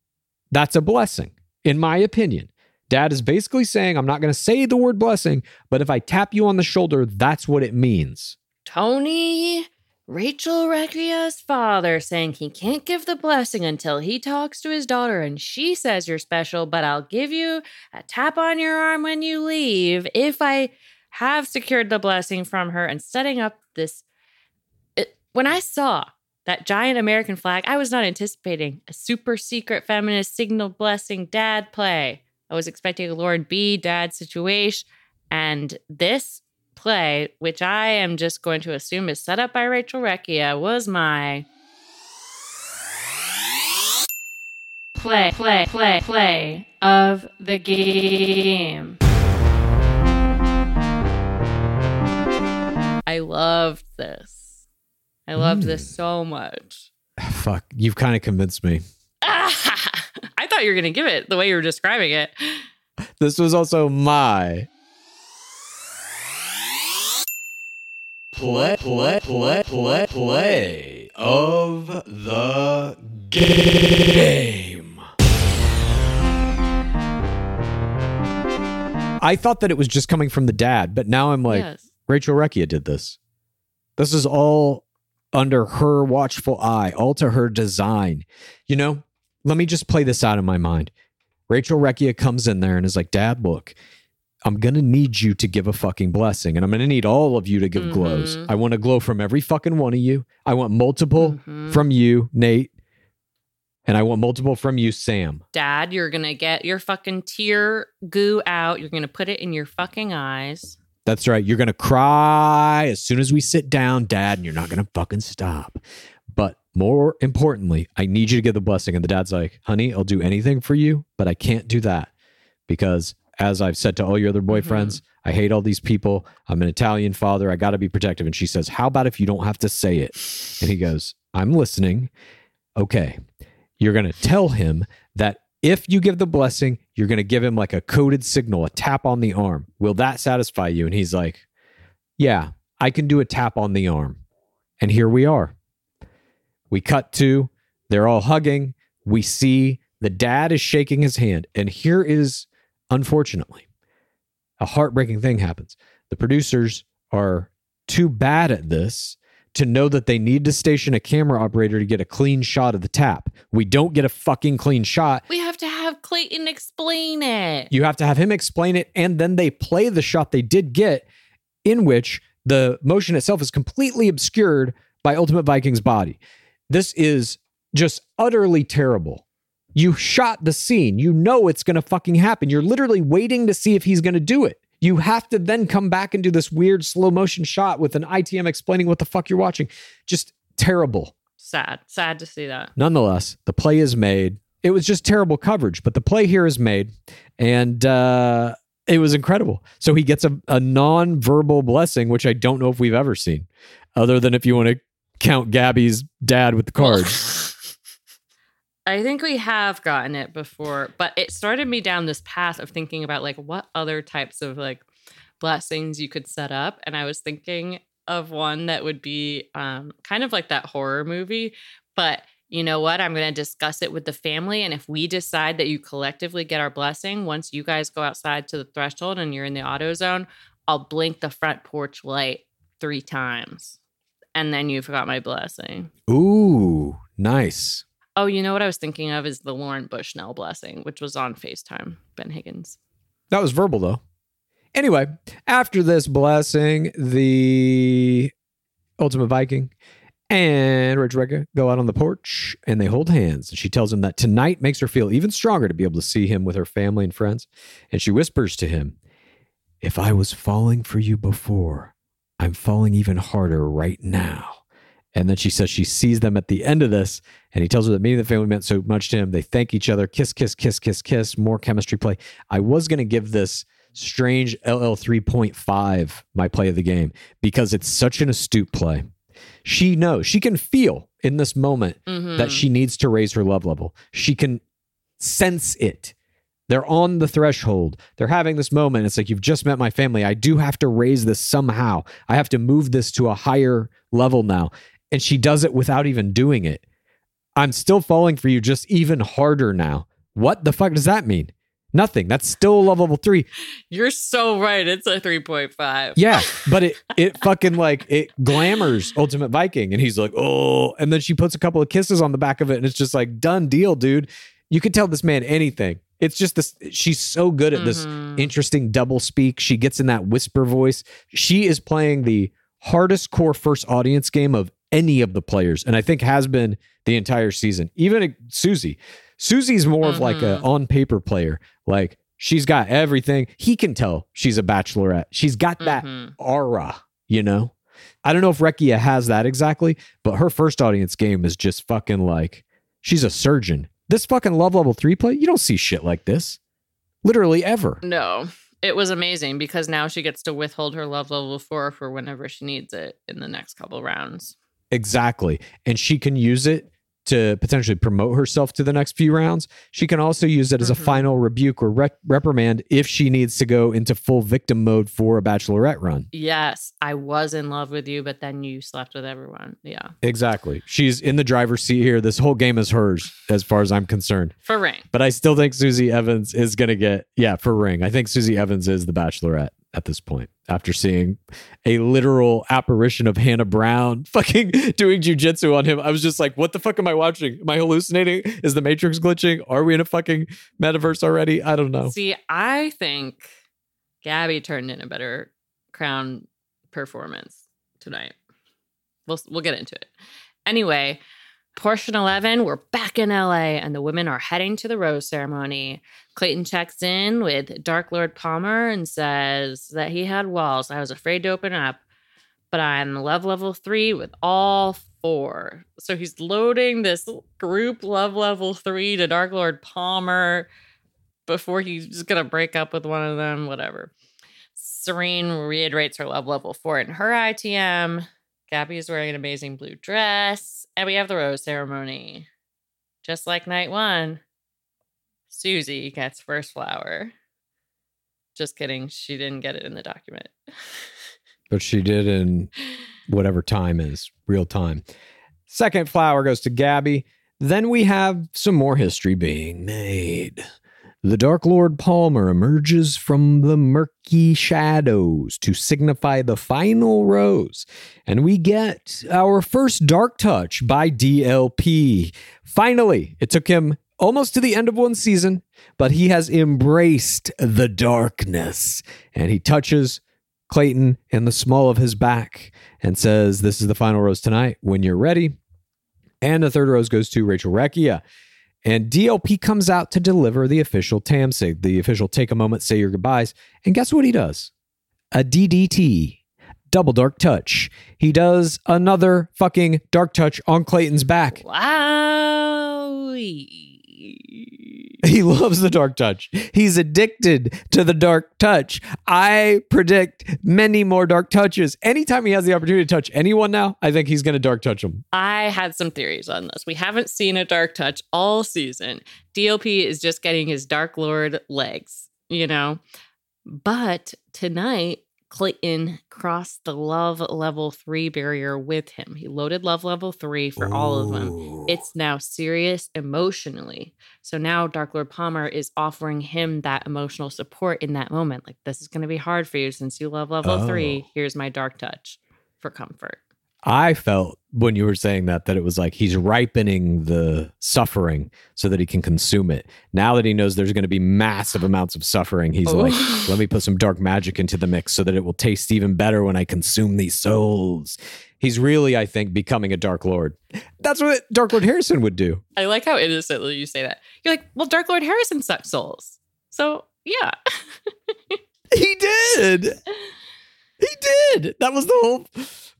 that's a blessing, in my opinion. Dad is basically saying, I'm not going to say the word blessing, but if I tap you on the shoulder, that's what it means. Tony, Rachel Recchia's father saying he can't give the blessing until he talks to his daughter and she says you're special, but I'll give you a tap on your arm when you leave if I have secured the blessing from her and setting up this. It, when I saw that giant American flag, I was not anticipating a super secret feminist signal blessing dad play. I was expecting a Lord B dad situation. And this play, which I am just going to assume is set up by Rachel Recchia, was my play, play, play, play of the game. I loved this. I loved this hmm. so much. Fuck, you've kind of convinced me. I thought you were going to give it the way you were describing it. This was also my play, play, play, play, play of the game. I thought that it was just coming from the dad, but now I'm like, Yes. Rachel Recchia did this. This is all under her watchful eye, all to her design. You know, let me just play this out in my mind. Rachel Recchia comes in there and is like, Dad, look, I'm going to need you to give a fucking blessing. And I'm going to need all of you to give glows. Mhm. I want a glow from every fucking one of you. I want multiple Mhm. from you, Nate. And I want multiple from you, Sam. Dad, you're going to get your fucking tear goo out. You're going to put it in your fucking eyes. That's right. You're going to cry as soon as we sit down, Dad, and you're not going to fucking stop. But more importantly, I need you to give the blessing. And the dad's like, honey, I'll do anything for you, but I can't do that because, as I've said to all your other mm-hmm. boyfriends, I hate all these people. I'm an Italian father. I got to be protective. And she says, How about if you don't have to say it? And he goes, I'm listening. Okay. You're going to tell him that if you give the blessing, you're going to give him like a coded signal, a tap on the arm. Will that satisfy you? And he's like, Yeah, I can do a tap on the arm. And here we are. We cut to, they're all hugging. We see the dad is shaking his hand. And here is, unfortunately, a heartbreaking thing happens. The producers are too bad at this to know that they need to station a camera operator to get a clean shot of the tap. We don't get a fucking clean shot. We have to have Clayton explain it. You have to have him explain it, and then they play the shot they did get, in which the motion itself is completely obscured by Ultimate Viking's body. This is just utterly terrible. You shot the scene. You know it's going to fucking happen. You're literally waiting to see if he's going to do it. You have to then come back and do this weird slow motion shot with an ITM explaining what the fuck you're watching. Just terrible. Sad. Sad to see that. Nonetheless, the play is made. It was just terrible coverage, but the play here is made, and uh, it was incredible. So he gets a, a non-verbal blessing, which I don't know if we've ever seen, other than if you want to count Gabby's dad with the cards. I think we have gotten it before, but it started me down this path of thinking about like what other types of like blessings you could set up. And I was thinking of one that would be um, kind of like that horror movie, but you know what? I'm going to discuss it with the family. And if we decide that you collectively get our blessing, once you guys go outside to the threshold and you're in the auto zone, I'll blink the front porch light three times. And then you've got my blessing. Ooh, nice. Oh, you know what I was thinking of is the Lauren Bushnell blessing, which was on FaceTime, Ben Higgins. That was verbal though. Anyway, after this blessing, the Ultimate Viking and Rega go out on the porch and they hold hands. And she tells him that tonight makes her feel even stronger to be able to see him with her family and friends. And she whispers to him, If I was falling for you before, I'm falling even harder right now. And then she says she sees them at the end of this, and he tells her that meeting the family meant so much to him. They thank each other, kiss, kiss, kiss, kiss, kiss, more chemistry play. I was going to give this strange LL 3.5 my play of the game because it's such an astute play. She knows, she can feel in this moment mm-hmm. that she needs to raise her love level. She can sense it. They're on the threshold. They're having this moment. It's like, you've just met my family. I do have to raise this somehow. I have to move this to a higher level now. And she does it without even doing it. I'm still falling for you just even harder now. What the fuck does that mean? Nothing. That's still love level three. You're so right. It's a 3.5. Yeah, but it it fucking like it glamours Ultimate Viking, and he's like, oh, and then she puts a couple of kisses on the back of it, and it's just like done deal, dude. You could tell this man anything. It's just this. She's so good at this mm-hmm. interesting double speak. She gets in that whisper voice. She is playing the hardest core first audience game of any of the players, and I think has been the entire season. Even uh, Susie. Susie's more of like a mm-hmm. on paper player. Like she's got everything. He can tell she's a bachelorette. She's got that mm-hmm. aura, you know? I don't know if Recchia has that exactly, but her first audience game is just fucking like she's a surgeon. This fucking love level three play, you don't see shit like this. Literally ever. No, it was amazing because now she gets to withhold her love level four for whenever she needs it in the next couple rounds. Exactly. And she can use it to potentially promote herself to the next few rounds. She can also use it as a mm-hmm. final rebuke or rep- reprimand if she needs to go into full victim mode for a bachelorette run. Yes, I was in love with you, but then you slept with everyone. Yeah. Exactly. She's in the driver's seat here. This whole game is hers, as far as I'm concerned. For ring. But I still think Susie Evans is going to get, yeah, for ring. I think Susie Evans is the bachelorette at this point after seeing a literal apparition of Hannah Brown fucking doing jujitsu on him. I was just like, what the fuck am I watching? Am I hallucinating? Is the Matrix glitching? Are we in a fucking metaverse already? I don't know. See, I think Gabby turned in a better crown performance tonight. We'll we'll get into it. Anyway, portion 11, we're back in LA and the women are heading to the rose ceremony. Clayton checks in with Dark Lord Palmer and says that he had walls. I was afraid to open up, but I'm love level 3 with all four. So he's loading this group love level 3 to Dark Lord Palmer before he's just gonna break up with one of them, whatever. Serene reiterates her love level four in her ITM. Gabby is wearing an amazing blue dress, and we have the rose ceremony. Just like night one, Susie gets first flower. Just kidding, she didn't get it in the document. But she did in whatever time is real time. Second flower goes to Gabby. Then we have some more history being made. The Dark Lord Palmer emerges from the murky shadows to signify the final rose, and we get our first Dark Touch by DLP. Finally, it took him almost to the end of one season, but he has embraced the darkness, and he touches Clayton in the small of his back and says, This is the final rose tonight when you're ready. And the third rose goes to Rachel Recchia. And DLP comes out to deliver the official TAMSIG, the official take a moment, say your goodbyes. And guess what he does? A DDT, double dark touch. He does another fucking dark touch on Clayton's back. Wow. He loves the dark touch. He's addicted to the dark touch. I predict many more dark touches. Anytime he has the opportunity to touch anyone now, I think he's going to dark touch them. I had some theories on this. We haven't seen a Dark Touch all season. DOP is just getting his Dark Lord legs, you know? But tonight, Clayton crossed the love level three barrier with him. He loaded love level three for all of them. It's now serious emotionally. So now Dark Lord Palmer is offering him that emotional support in that moment. Like, this is going to be hard for you since you love level three. Oh. Here's my dark touch for comfort. I felt when you were saying that that it was like he's ripening the suffering so that he can consume it. Now that he knows there's going to be massive amounts of suffering, he's like, oh. let me put some dark magic into the mix so that it will taste even better when I consume these souls. He's really, I think, becoming a Dark Lord. That's what Dark Lord Harrison would do. I like how innocently you say that. You're like, well, Dark Lord Harrison sucked souls. So, yeah. He did. He did. That was the whole.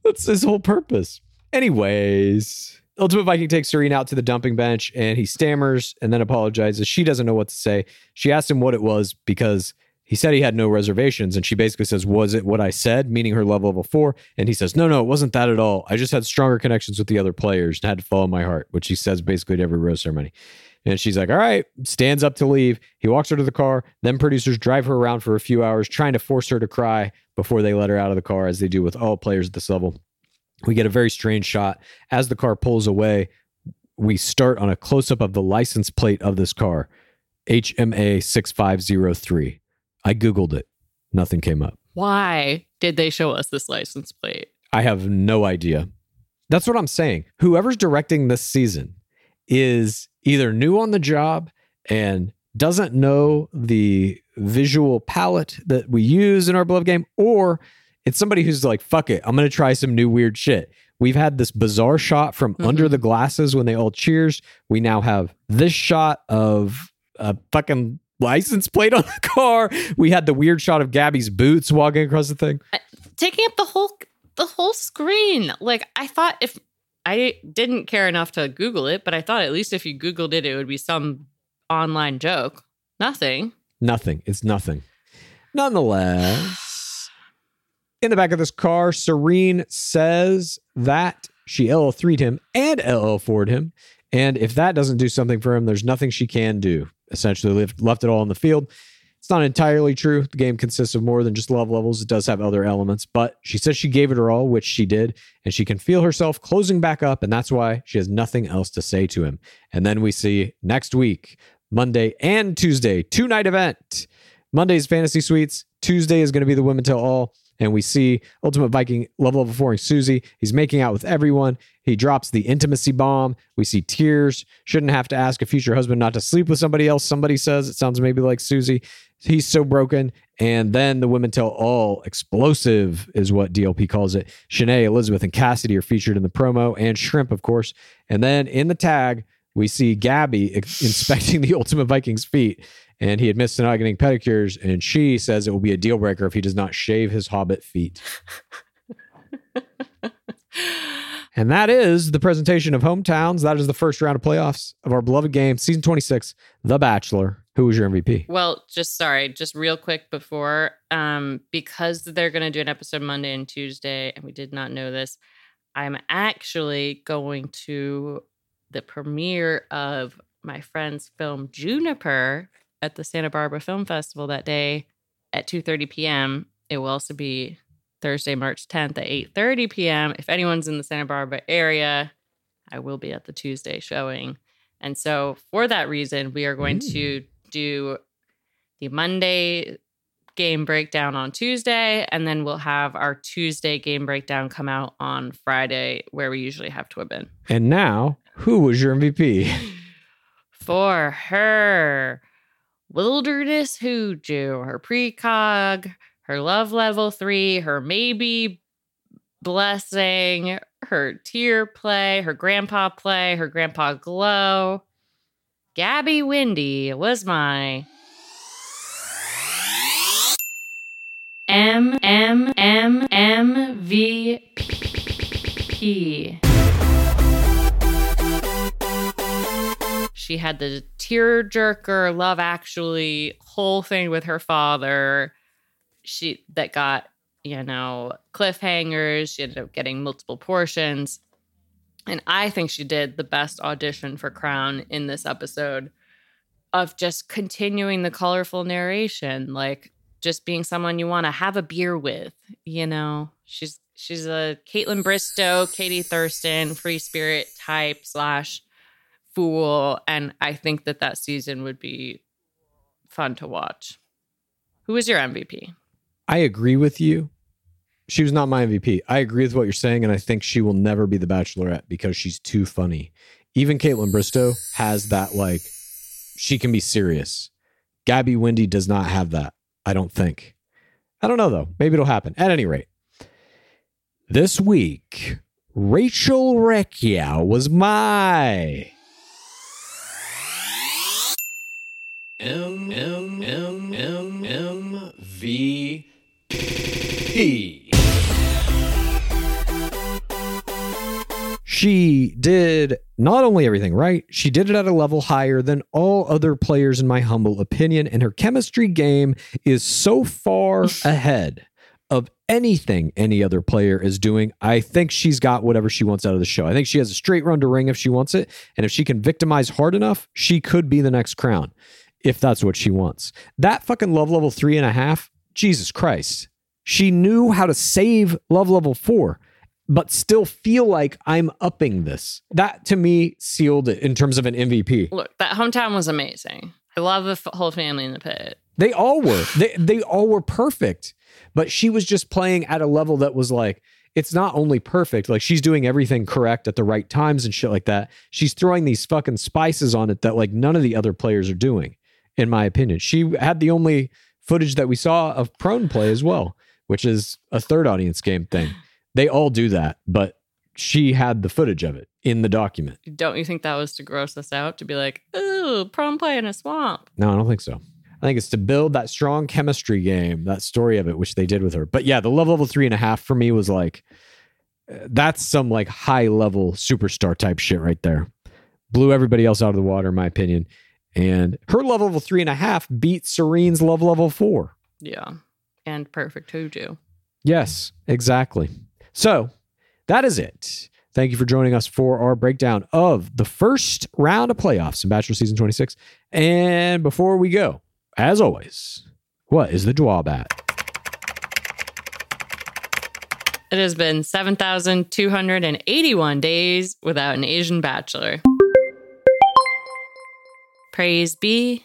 That's his whole purpose. Anyways, Ultimate Viking takes Serene out to the dumping bench and he stammers and then apologizes. She doesn't know what to say. She asks him what it was because he said he had no reservations. And she basically says, Was it what I said? Meaning her level of a four. And he says, No, no, it wasn't that at all. I just had stronger connections with the other players and had to follow my heart, which he says basically at every rose ceremony. And she's like, All right, stands up to leave. He walks her to the car. Then producers drive her around for a few hours, trying to force her to cry before they let her out of the car, as they do with all players at this level. We get a very strange shot. As the car pulls away, we start on a close up of the license plate of this car HMA 6503. I Googled it, nothing came up. Why did they show us this license plate? I have no idea. That's what I'm saying. Whoever's directing this season is either new on the job and doesn't know the visual palette that we use in our beloved game, or it's somebody who's like, fuck it, I'm going to try some new weird shit. We've had this bizarre shot from mm-hmm. under the glasses when they all cheers. We now have this shot of a fucking license plate on the car. We had the weird shot of Gabby's boots walking across the thing. Taking up the whole the whole screen. Like I thought if I didn't care enough to Google it, but I thought at least if you Googled it, it would be some online joke. Nothing. Nothing. It's nothing. Nonetheless, in the back of this car, Serene says that she LL3'd him and LL4'd him. And if that doesn't do something for him, there's nothing she can do. Essentially, left, left it all on the field. It's not entirely true. The game consists of more than just love levels. It does have other elements, but she says she gave it her all, which she did, and she can feel herself closing back up, and that's why she has nothing else to say to him. And then we see next week, Monday and Tuesday, two night event. Monday's Fantasy Suites. Tuesday is going to be the Women Tell All. And we see Ultimate Viking level level four Susie. He's making out with everyone. He drops the intimacy bomb. We see tears. Shouldn't have to ask a future husband not to sleep with somebody else. Somebody says it sounds maybe like Susie. He's so broken. And then the women tell all explosive is what DLP calls it. Shanae, Elizabeth, and Cassidy are featured in the promo, and Shrimp, of course. And then in the tag, we see Gabby inspecting the Ultimate Vikings feet. And he admits to not getting pedicures, and she says it will be a deal breaker if he does not shave his hobbit feet. and that is the presentation of Hometowns. That is the first round of playoffs of our beloved game, season 26, The Bachelor. Who was your MVP? Well, just sorry, just real quick before, um, because they're gonna do an episode Monday and Tuesday, and we did not know this. I'm actually going to the premiere of my friend's film Juniper at the Santa Barbara Film Festival that day at 2:30 p.m. It will also be Thursday, March 10th at 8:30 p.m. If anyone's in the Santa Barbara area, I will be at the Tuesday showing. And so for that reason, we are going to mm. do the Monday game breakdown on Tuesday, and then we'll have our Tuesday game breakdown come out on Friday, where we usually have Twibbin. And now, who was your MVP? For her wilderness huju, her precog, her love level three, her maybe blessing, her tear play, her grandpa play, her grandpa glow. Gabby Windey was my M M M M V P. She had the tearjerker love actually whole thing with her father. She that got, you know, cliffhangers. She ended up getting multiple portions. And I think she did the best audition for Crown in this episode of just continuing the colorful narration, like just being someone you want to have a beer with, you know. She's she's a Kaitlyn Bristowe, Katie Thurston, free spirit type slash fool, and I think that that season would be fun to watch. Who is your MVP? I agree with you. She was not my MVP. I agree with what you're saying, and I think she will never be the Bachelorette because she's too funny. Even Kaitlyn Bristowe has that, like, she can be serious. Gabby Windey does not have that, I don't think. I don't know, though. Maybe it'll happen. At any rate, this week, Rachel Recchia was my She did not only everything right, she did it at a level higher than all other players, in my humble opinion. And her chemistry game is so far ahead of anything any other player is doing. I think she's got whatever she wants out of the show. I think she has a straight run to ring if she wants it. And if she can victimize hard enough, she could be the next crown if that's what she wants. That fucking love level three and a half, Jesus Christ. She knew how to save love level four, but still feel like I'm upping this. That to me sealed it in terms of an MVP. Look, that hometown was amazing. I love the f- whole family in the pit. They all were. They they all were perfect. But she was just playing at a level that was like it's not only perfect, like she's doing everything correct at the right times and shit like that. She's throwing these fucking spices on it that like none of the other players are doing in my opinion. She had the only footage that we saw of prone play as well, which is a third audience game thing. They all do that, but she had the footage of it in the document. Don't you think that was to gross us out? To be like, ooh, prom play in a swamp. No, I don't think so. I think it's to build that strong chemistry game, that story of it, which they did with her. But yeah, the love level three and a half for me was like, uh, that's some like high level superstar type shit right there. Blew everybody else out of the water, in my opinion. And her love level three and a half beat Serene's love level four. Yeah. And perfect Huju. Yes, exactly. So that is it. Thank you for joining us for our breakdown of the first round of playoffs in Bachelor Season 26. And before we go, as always, what is the drawback? It has been 7,281 days without an Asian bachelor. Praise be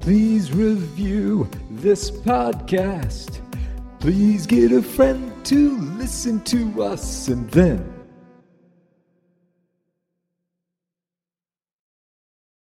Please review this podcast. Please get a friend to listen to us and then